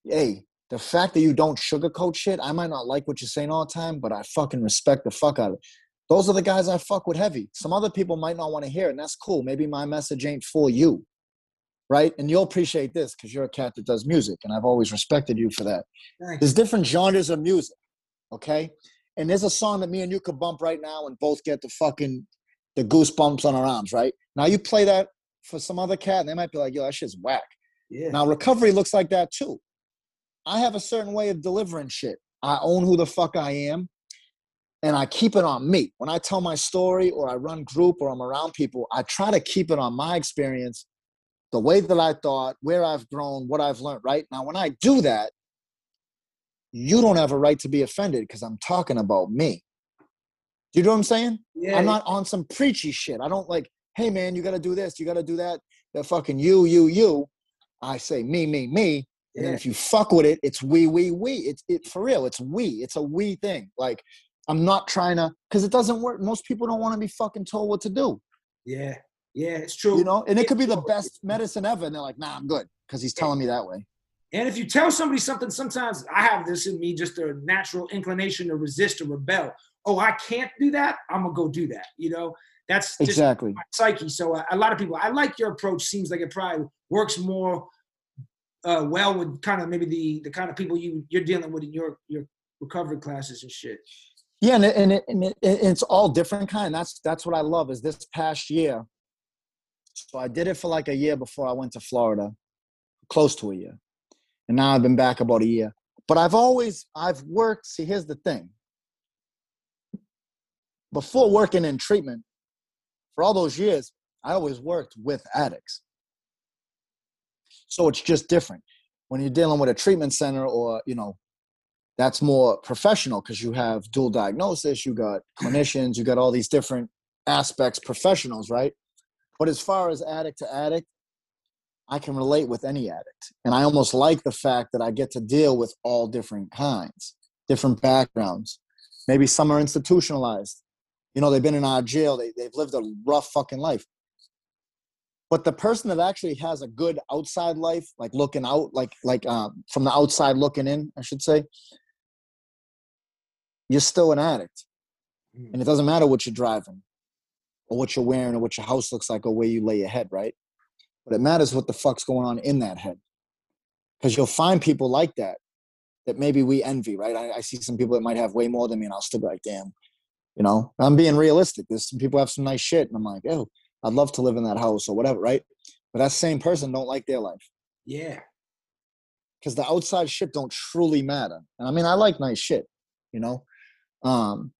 hey, the fact that you don't sugarcoat shit, I might not like what you're saying all the time, but I fucking respect the fuck out of it. Those are the guys I fuck with heavy. Some other people might not want to hear it, and that's cool. Maybe my message ain't for you. Right? And you'll appreciate this because you're a cat that does music, and I've always respected you for that. There's different genres of music, okay? And there's a song that me and you could bump right now and both get the fucking the goosebumps on our arms, right? Now you play that for some other cat, and they might be like, yo, that shit's whack. Yeah. Now recovery looks like that too. I have a certain way of delivering shit. I own who the fuck I am, and I keep it on me. When I tell my story or I run group or I'm around people, I try to keep it on my experience, the way that I thought, where I've grown, what I've learned, right? Now when I do that, you don't have a right to be offended because I'm talking about me. Do you know what I'm saying? yeah. I'm not on some preachy shit. I don't like, hey man, you gotta do this, you gotta do that. That fucking you, you, you. I say me, me, me. And Yeah. if you fuck with it, it's we, we, we. It's it for real. It's we. It's a we thing. Like I'm not trying to because it doesn't work. Most people don't want to be fucking told what to do. Yeah. Yeah. It's true. You know, and it could be the best medicine ever, and they're like, nah, I'm good because he's telling me that way. And if you tell somebody something, sometimes I have this in me, just a natural inclination to resist or rebel. Oh, I can't do that. I'm gonna go do that. You know, that's just Exactly. my psyche. So uh, a lot of people, I like your approach. Seems like it probably works more uh, well with kind of maybe the the kind of people you you're dealing with in your your recovery classes and shit. Yeah, and, it, and, it, and it, it's all different kind. That's that's what I love. Is this past year? So I did it for like a year before I went to Florida, close to a year, and now I've been back about a year. But I've always I've worked. See, here's the thing. Before working in treatment, for all those years, I always worked with addicts. So it's just different when you're dealing with a treatment center or you know that's more professional because you have dual diagnosis, you got clinicians, you got all these different aspects, professionals, right? But as far as addict to addict, I can relate with any addict. And I almost like the fact that I get to deal with all different kinds, different backgrounds. Maybe some are institutionalized. You know, they've been in our jail, they, they've lived a rough fucking life. But the person that actually has a good outside life, like looking out, like like um, from the outside looking in, I should say, you're still an addict. Mm. And it doesn't matter what you're driving. or what you're wearing or what your house looks like or where you lay your head, right? But it matters what the fuck's going on in that head. Because you'll find people like that that maybe we envy, right? I, I, see some people that might have way more than me, and I'll still be like, damn, you know, I'm being realistic. There's some people have some nice shit, and I'm like, oh, I'd love to live in that house or whatever, right? But that same person don't like their life. Yeah. Because the outside shit don't truly matter. And I mean, I like nice shit, you know? Um,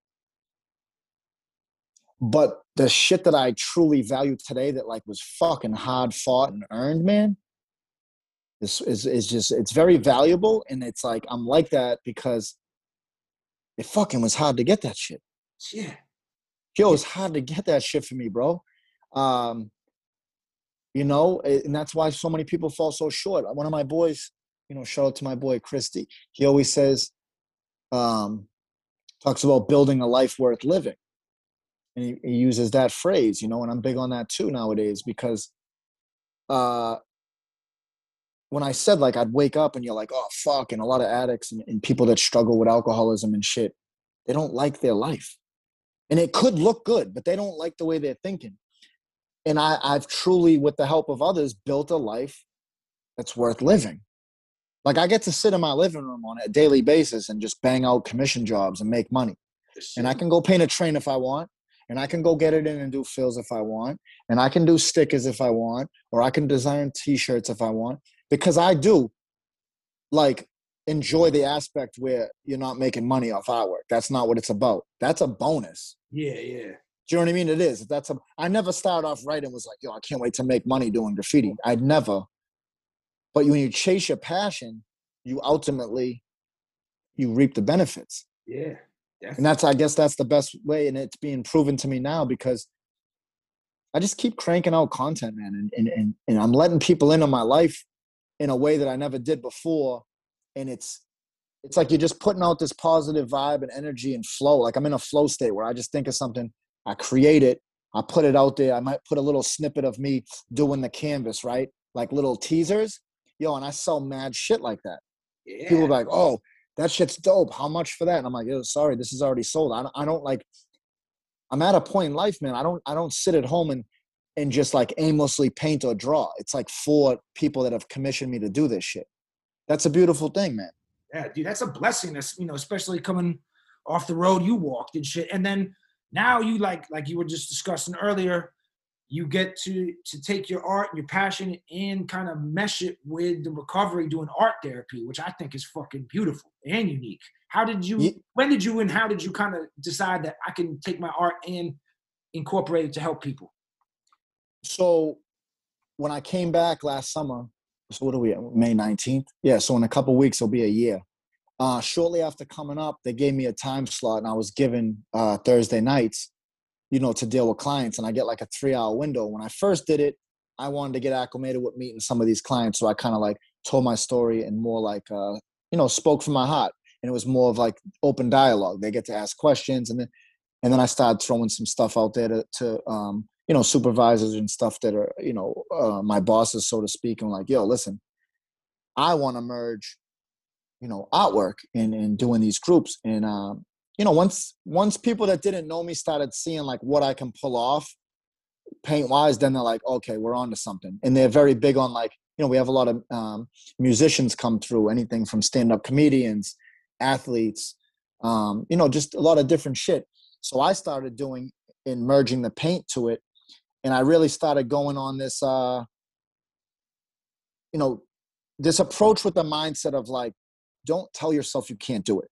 but the shit that I truly value today that like was fucking hard fought and earned, man, is is is just it's very valuable. And it's like I'm like that because it fucking was hard to get that shit. Yeah. Yo, it's hard to get that shit for me, bro. Um, you know, and that's why so many people fall so short. One of my boys, you know, shout out to my boy Christy. He always says, um, talks about building a life worth living and he, he, uses that phrase you know and i'm big on that too nowadays because uh when i said like i'd wake up and you're like oh fuck and a lot of addicts and, and people that struggle with alcoholism and shit they don't like their life. And it could look good but they don't like the way they're thinking. And i i've truly with the help of others built a life that's worth living. Like i get to sit in my living room on a daily basis and just bang out commission jobs and make money. And i can go paint a train if i want and I can go get it in and do fills if I want, and I can do stickers if I want, or I can design t-shirts if I want, because I do like enjoy the aspect where you're not making money off artwork. That's not what it's about. That's a bonus. Yeah, yeah. Do you know what I mean? It is. That's a. I never started off writing was like, yo, I can't wait to make money doing graffiti. I'd never. But when you chase your passion, you ultimately you reap the benefits. Yeah. And that's, I guess, that's the best way, and it's being proven to me now because I just keep cranking out content, man, and and and, and I'm letting people into my life in a way that I never did before, and it's it's like you're just putting out this positive vibe and energy and flow. Like I'm in a flow state where I just think of something, I create it, I put it out there. I might put a little snippet of me doing the canvas, right? Like little teasers. Yo, and I sell mad shit like that. Yeah. People are like, oh, that shit's dope. How much for that? And I'm like, oh, sorry, this is already sold. I don't, I don't like, I'm at a point in life, man. I don't, I don't sit at home and, and just like aimlessly paint or draw. It's like for people that have commissioned me to do this shit. That's a beautiful thing, man. Yeah, dude, that's a blessing. That's, you know, especially coming off the road you walked and shit. And then now you like, like you were just discussing earlier, you get to to take your art and your passion and kind of mesh it with the recovery doing art therapy which i think is fucking beautiful and unique. How did you yeah. when did you and how did you kind of decide that i can take my art and incorporate it to help people? So when i came back last summer so what are we may 19th yeah so in a couple weeks it'll be a year. Uh, shortly after coming up they gave me a time slot and i was given uh, thursday nights you know, to deal with clients and I get like a three hour window. When I first did it, I wanted to get acclimated with meeting some of these clients. So I kind of like told my story and more like, uh, you know, spoke from my heart. And it was more of like open dialogue. They get to ask questions. And then, and then I started throwing some stuff out there to, to um, you know, supervisors and stuff that are, you know, uh, my bosses, so to speak. And like, yo, listen, I want to merge, you know, artwork in, in doing these groups. And, um, you know, once once people that didn't know me started seeing like what I can pull off paint wise, then they're like, okay, we're on to something. And they're very big on like, you know, we have a lot of um, musicians come through, anything from stand up comedians, athletes, um, you know, just a lot of different shit. So I started doing and merging the paint to it. And I really started going on this, uh, you know, this approach with the mindset of like, don't tell yourself you can't do it.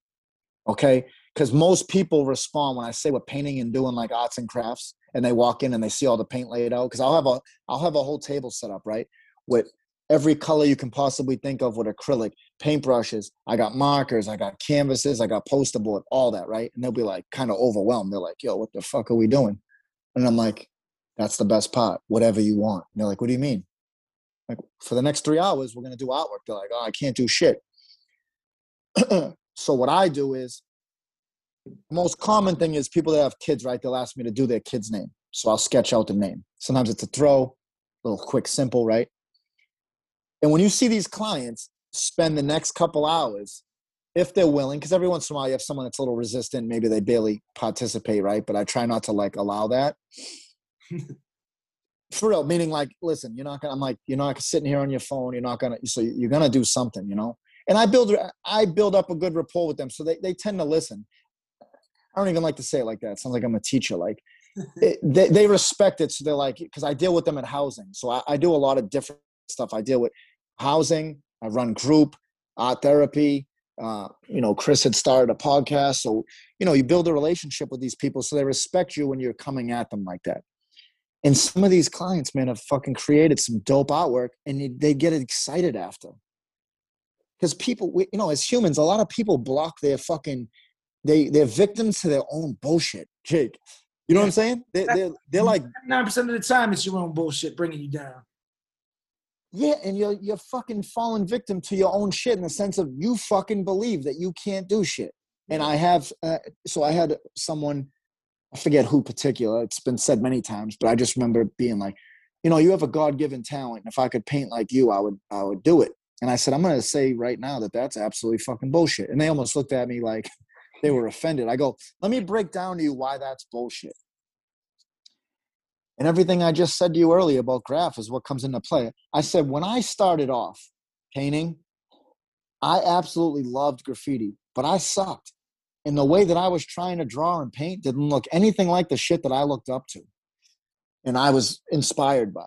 Okay because most people respond when I say what painting and doing like arts and crafts, and they walk in and they see all the paint laid out. Because I'll have a I'll have a whole table set up right with every color you can possibly think of with acrylic, paintbrushes. I got markers, I got canvases, I got poster board, all that right. And they'll be like kind of overwhelmed. They're like, "Yo, what the fuck are we doing?" And I'm like, "That's the best part. Whatever you want." And they're like, "What do you mean?" Like for the next three hours, we're gonna do artwork. They're like, "Oh, I can't do shit." [clears throat] so what I do is most common thing is people that have kids, right? They'll ask me to do their kid's name. So I'll sketch out the name. Sometimes it's a throw, a little quick, simple, right? And when you see these clients spend the next couple hours, if they're willing, because every once in a while you have someone that's a little resistant, maybe they barely participate, right? But I try not to like allow that. [laughs] For real, meaning like, listen, you're not gonna. I'm like, you're not sitting here on your phone. You're not gonna. So you're gonna do something, you know. And I build, I build up a good rapport with them, so they they tend to listen. I don't even like to say it like that. It sounds like I'm a teacher. Like [laughs] it, they they respect it, so they're like, because I deal with them at housing, so I, I do a lot of different stuff. I deal with housing. I run group, art therapy. Uh, you know, Chris had started a podcast, so you know, you build a relationship with these people, so they respect you when you're coming at them like that. And some of these clients, man, have fucking created some dope artwork, and they get excited after. Because people, we, you know, as humans, a lot of people block their fucking, they they're victims to their own bullshit, Jake. You know what I'm saying? They, they're they're like nine percent of the time it's your own bullshit bringing you down. Yeah, and you're you're fucking falling victim to your own shit in the sense of you fucking believe that you can't do shit. And I have, uh, so I had someone, I forget who particular. It's been said many times, but I just remember being like, you know, you have a God given talent. And if I could paint like you, I would I would do it. And I said, I'm going to say right now that that's absolutely fucking bullshit. And they almost looked at me like they were offended. I go, let me break down to you why that's bullshit. And everything I just said to you earlier about graph is what comes into play. I said, when I started off painting, I absolutely loved graffiti, but I sucked. And the way that I was trying to draw and paint didn't look anything like the shit that I looked up to. And I was inspired by.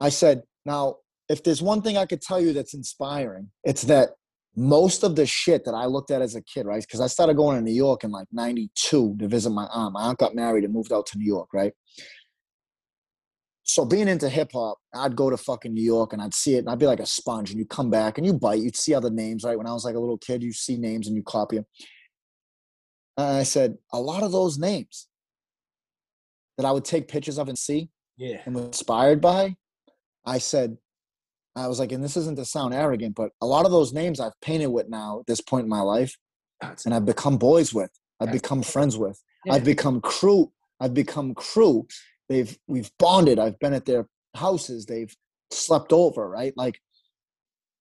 I said, now, if there's one thing I could tell you that's inspiring, it's that most of the shit that I looked at as a kid, right? Because I started going to New York in like 92 to visit my aunt. My aunt got married and moved out to New York, right? so being into hip hop, I'd go to fucking New York and I'd see it and I'd be like a sponge and you come back and you bite, you'd see other names, right? When I was like a little kid, you see names and you copy them. And I said, a lot of those names that I would take pictures of and see Yeah. and was inspired by, I said, I was like, and this isn't to sound arrogant, but a lot of those names I've painted with now at this point in my life, That's- and I've become boys with, I've become friends with, Yeah. I've become crew, I've become crew. They've we've bonded. I've been at their houses. They've slept over, right? Like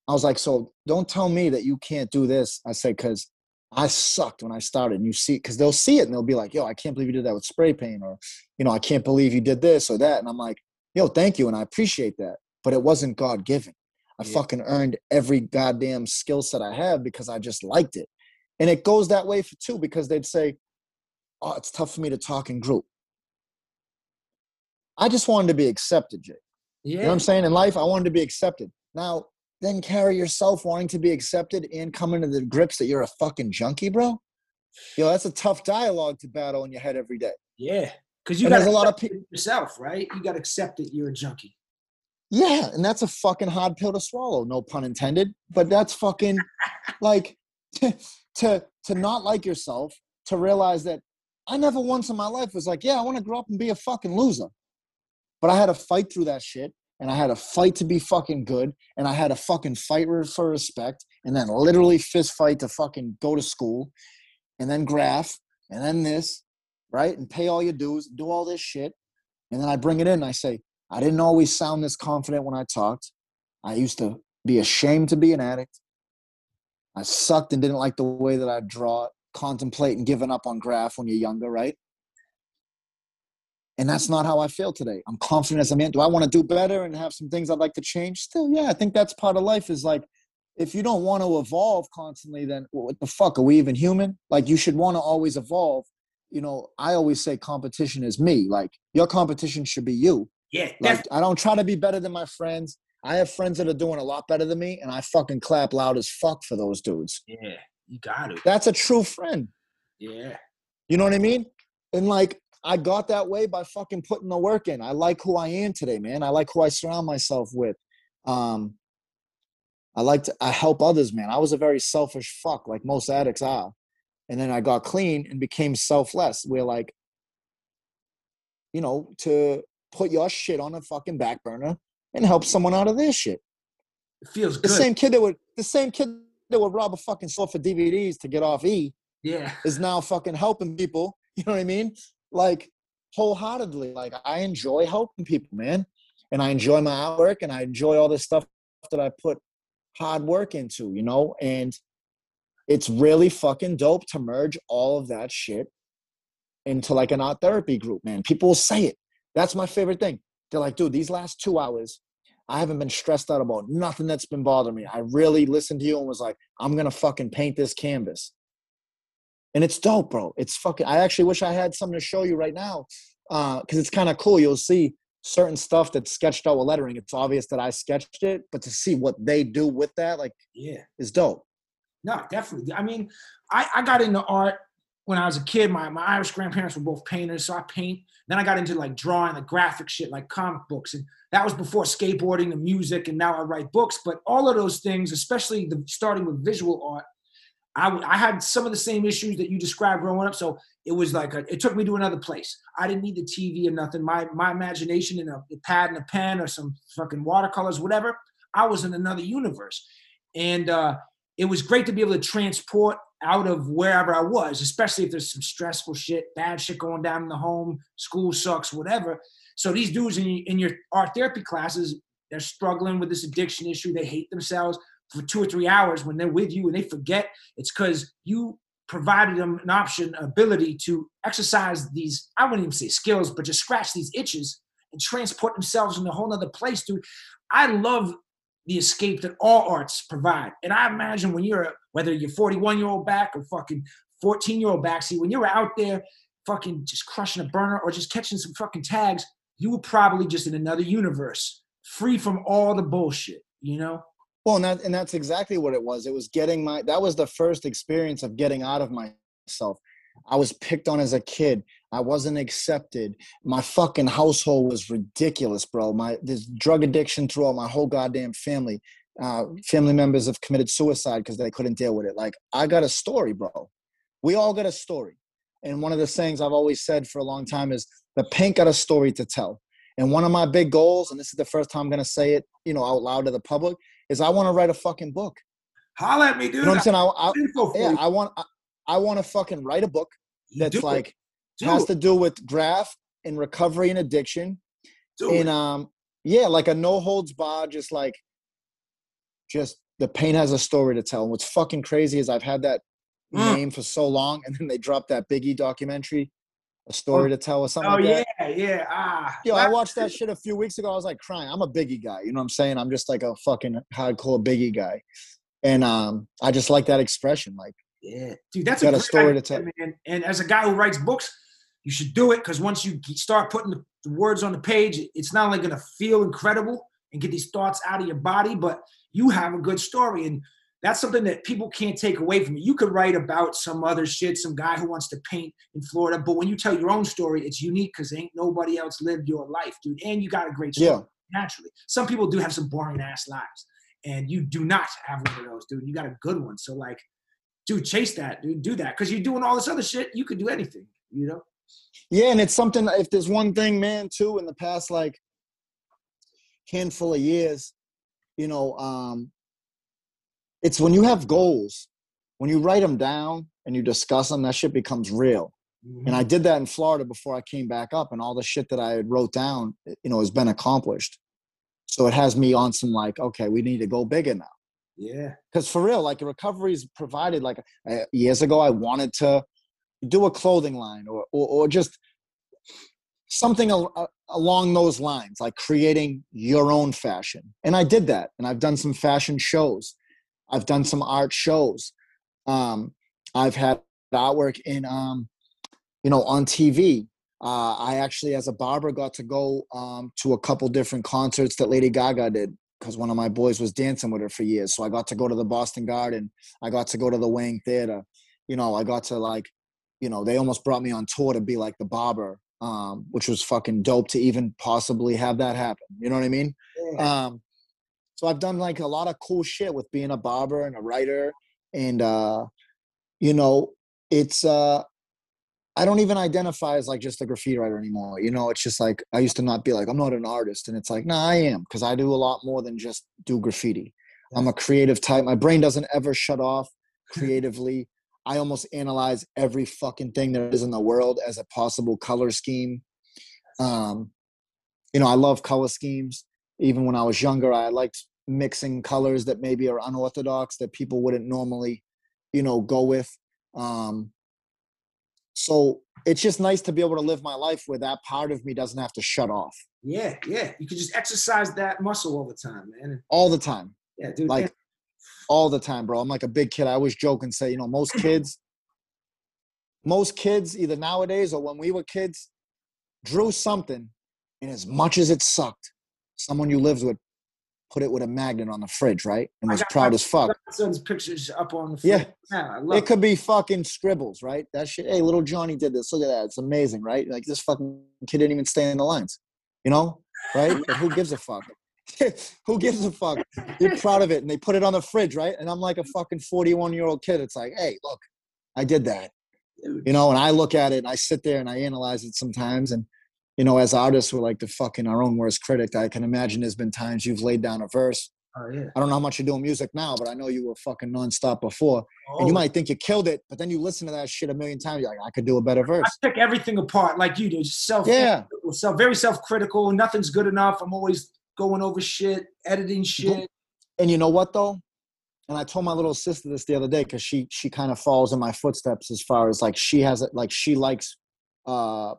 I was like, so don't tell me that you can't do this. I said, because I sucked when I started. And you see, because they'll see it and they'll be like, yo, I can't believe you did that with spray paint, or you know, I can't believe you did this or that. And I'm like, yo, thank you, and I appreciate that. But it wasn't God given. I Yeah. fucking earned every goddamn skill set I have because I just liked it. And it goes that way for two because they'd say, oh, it's tough for me to talk in group. I just wanted to be accepted, Jake. You know Yeah. what I'm saying? In life, I wanted to be accepted. Now, then carry yourself wanting to be accepted and coming to the grips that you're a fucking junkie, bro. Yo, that's a tough dialogue to battle in your head every day. Yeah. Because you got a lot of people yourself, right? You got to accept that you're a junkie. Yeah, and that's a fucking hard pill to swallow, no pun intended. But that's fucking like to to not like yourself, to realize that I never once in my life was like, yeah, I want to grow up and be a fucking loser. But I had to fight through that shit, and I had to fight to be fucking good, and I had to fucking fight for respect, and then literally fist fight to fucking go to school, and then graph, and then this, right? And pay all your dues, do all this shit. And then I bring it in and I say, I didn't always sound this confident when I talked. I used to be ashamed to be an addict. I sucked and didn't like the way that I draw, contemplate, and giving up on graph when you're younger, right? And that's not how I feel today. I'm confident as a man. Do I want to do better and have some things I'd like to change? Still, yeah, I think that's part of life is like, if you don't want to evolve constantly, then what the fuck? Are we even human? Like, you should want to always evolve. You know, I always say competition is me. Like, your competition should be you. Yeah. Like Definitely. I don't try to be better than my friends. I have friends that are doing a lot better than me, and I fucking clap loud as fuck for those dudes. Yeah. You got to. That's a true friend. Yeah. You know what I mean? And like I got that way by fucking putting the work in. I like who I am today, man. I like who I surround myself with. Um I like to I help others, man. I was a very selfish fuck, like most addicts are. And then I got clean and became selfless. Where like, you know, to put your shit on a fucking back burner and help someone out of their shit. It feels The good. same kid that would the same kid that would rob a fucking store for DVDs to get off E yeah. is now fucking helping people. [laughs] You know what I mean? Like wholeheartedly. Like I enjoy helping people, man. And I enjoy my artwork and I enjoy all this stuff that I put hard work into, you know? And it's really fucking dope to merge all of that shit into like an art therapy group, man. People will say it. That's my favorite thing. They're like, dude, these last two hours, I haven't been stressed out about nothing that's been bothering me. I really listened to you and was like, I'm gonna fucking paint this canvas. And it's dope, bro. It's fucking I actually wish I had something to show you right now. Uh, cause it's kind of cool. You'll see certain stuff that's sketched out with lettering. It's obvious that I sketched it, but to see what they do with that, like, Yeah. is dope. No, definitely. I mean, I, I got into art when I was a kid. My, my Irish grandparents were both painters, so I paint. Then I got into like drawing, the graphic shit, like comic books. And that was before skateboarding and music. And now I write books. But all of those things, especially the starting with visual art, I, had some of the same issues that you described growing up. So it was like, a, it took me to another place. I didn't need the TV or nothing. My, my imagination and a, a pad and a pen or some fucking watercolors, whatever, I was in another universe. And, uh, it was great to be able to transport out of wherever I was, especially if there's some stressful shit, bad shit going down in the home, school sucks, whatever. So these dudes in, in your art therapy classes, they're struggling with this addiction issue. They hate themselves for two or three hours when they're with you and they forget. It's because you provided them an option, ability to exercise these, I wouldn't even say skills, but just scratch these itches and transport themselves in a whole nother place, dude. I love the escape that all arts provide. And I imagine when you're, whether you're 41 year old back or fucking 14 year old back, see, when you're out there fucking just crushing a burner or just catching some fucking tags, you were probably just in another universe, free from all the bullshit, you know? Well, and that and that's exactly what it was. It was getting my that was the first experience of getting out of myself. I was picked on as a kid. I wasn't accepted. My fucking household was ridiculous, bro. My this drug addiction throughout my whole goddamn family. Uh, family members have committed suicide because they couldn't deal with it. Like I got a story, bro. We all got a story. And one of the things I've always said for a long time is the paint got a story to tell. And one of my big goals, and this is the first time I'm gonna say it, you know, out loud to the public, is I want to write a fucking book. Holla at me, dude. You know what I'm saying? I, I, yeah. I want I, I want to fucking write a book that's like has to do with graph and recovery and addiction Do and um yeah like a no holds bar just like just the pain has a story to tell and what's fucking crazy is i've had that Mm. name for so long and then they dropped that biggie documentary a story to tell or something Oh like yeah, that yeah. Ah, Yo, I watched that shit a few weeks ago. I was like crying. I'm a Biggie guy. You know what I'm saying? I'm just like a fucking hardcore Biggie guy. And um, I just like that expression. Like, Yeah, dude, that's Got a great story to tell. man. And as a guy who writes books, you should do it because once you start putting the words on the page, it's not only going to feel incredible and get these thoughts out of your body, but you have a good story, and that's something that people can't take away from you. You could write about some other shit, some guy who wants to paint in Florida, but when you tell your own story, it's unique because ain't nobody else lived your life, dude. And you got a great story yeah, naturally. Some people do have some boring ass lives, and you do not have one of those, dude. You got a good one. So like, dude, chase that, dude. Do that because you're doing all this other shit. You could do anything, you know. yeah. And it's something. If there's one thing, man, too, in the past like handful of years, you know, um, it's when you have goals, when you write them down and you discuss them, that shit becomes real. And I did that in Florida before I came back up, and all the shit that I had wrote down, you know, has been accomplished. So it has me on some like, okay, we need to go bigger now. yeah, Because for real, like recovery is provided. Like uh, years ago, I wanted to do a clothing line or or, or just something al- uh, along those lines, like creating your own fashion. And I did that, and I've done some fashion shows. I've done some art shows. Um, I've had artwork in, um, you know, on TV. Uh, I actually, as a barber, got to go um, to a couple different concerts that Lady Gaga did because one of my boys was dancing with her for years. So I got to go to the Boston Garden. I got to go to the Wang Theater. You know, I got to like, you know, they almost brought me on tour to be like the barber, um, which was fucking dope to even possibly have that happen. You know what I mean? yeah. Um, so I've done like a lot of cool shit with being a barber and a writer, and uh, you know, it's uh, I don't even identify as like just a graffiti writer anymore. You know, it's just like I used to not be like I'm not an artist, and it's like nah, I am because I do a lot more than just do graffiti. I'm a creative type. My brain doesn't ever shut off [laughs] creatively. I almost analyze every fucking thing there is in the world as a possible color scheme. Um, you know, I love color schemes. Even when I was younger, I liked mixing colors that maybe are unorthodox that people wouldn't normally, you know, go with. Um, So it's just nice to be able to live my life where that part of me doesn't have to shut off Yeah, yeah. You can just exercise that muscle all the time, man. All the time. Yeah, dude. Like all the time, bro. I'm like a big kid. I always joke and say, you know, most [laughs] kids, most kids, either nowadays or when we were kids, drew something, and as much as it sucked, someone you lived with put it with a magnet on the fridge, right? And was proud as fuck. son's pictures up on the Yeah. yeah I love It could be fucking scribbles, right? That shit. Hey, little Johnny did this. Look at that. It's amazing, right? Like this fucking kid didn't even stay in the lines, you know? Right? But who gives a fuck? [laughs] who gives a fuck? You're proud of it, and they put it on the fridge, right? And I'm like a fucking 41 year old kid. It's like, hey, look, I did that, you know? And I look at it, and I sit there and I analyze it sometimes, and you know, as artists, we're like the fucking our own worst critic. I can imagine there's been times you've laid down a verse. Oh yeah. I don't know how much you're doing music now, but I know you were fucking nonstop before and you Oh, might think you killed it, but then you listen to that shit a million times. You're like, I could do a better verse. I pick everything apart like you do. Just self, Yeah. self, very self-critical. Nothing's good enough. I'm always going over shit, editing shit. And you know what though? And I told my little sister this the other day because she she kind of follows in my footsteps as far as like she has it like she likes uh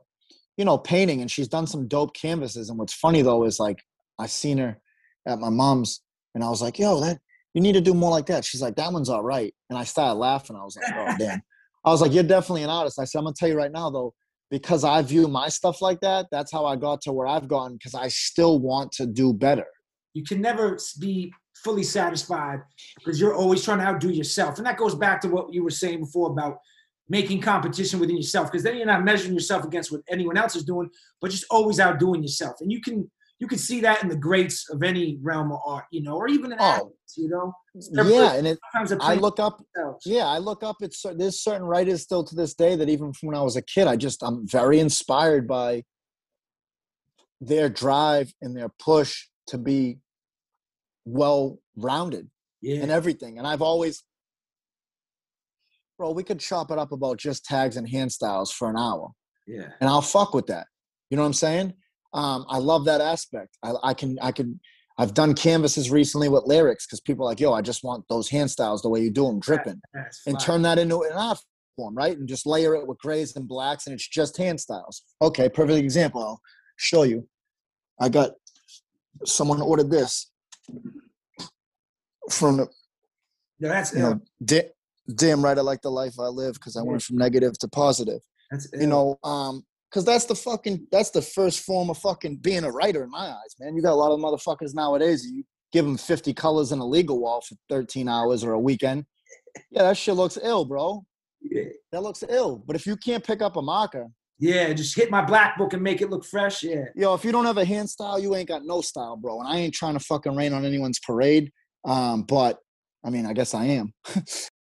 you know painting and she's done some dope canvases. And what's funny though is like I seen her at my mom's and I was like, yo, that you need to do more like that. She's like, that one's all right. And I started laughing. I was like, oh damn. [laughs] I was like, you're definitely an artist. I said, I'm gonna tell you right now though, because I view my stuff like that, that's how I got to where I've gone because I still want to do better. You can never be fully satisfied because you're always trying to outdo yourself. And that goes back to what you were saying before about making competition within yourself because then you're not measuring yourself against what anyone else is doing, but just always outdoing yourself. And you can you can see that in the greats of any realm of art, you know, or even in Oh. you know. They're Yeah, and it, I look up themselves. Yeah, I look up It's there's certain writers still to this day that even from when I was a kid, I just I'm very inspired by their drive and their push to be well rounded Yeah. and everything. And I've always bro, we could chop it up about just tags and hand styles for an hour. yeah. And I'll fuck with that. You know what I'm saying? Um, I love that aspect. I, I can I can I've done canvases recently with lyrics because people are like, yo, I just want those hand styles the way you do them, dripping That's and turn that into an art form, right? And just layer it with grays and blacks, and it's just hand styles. Okay, perfect example. I'll show you. I got someone ordered this from the No, that's you know, da- damn right. I like the life I live because I went from negative to positive. that's You know, um, because that's the fucking that's the first form of fucking being a writer in my eyes, man. You got a lot of motherfuckers nowadays. You give them fifty colors in a legal wall for thirteen hours or a weekend. Yeah, that shit looks ill, bro. yeah. That looks ill. But if you can't pick up a marker, yeah, just hit my black book and make it look fresh. Yeah. yo, if you don't have a hand style, you ain't got no style, bro. And I ain't trying to fucking rain on anyone's parade. Um, but I mean, I guess I am. [laughs]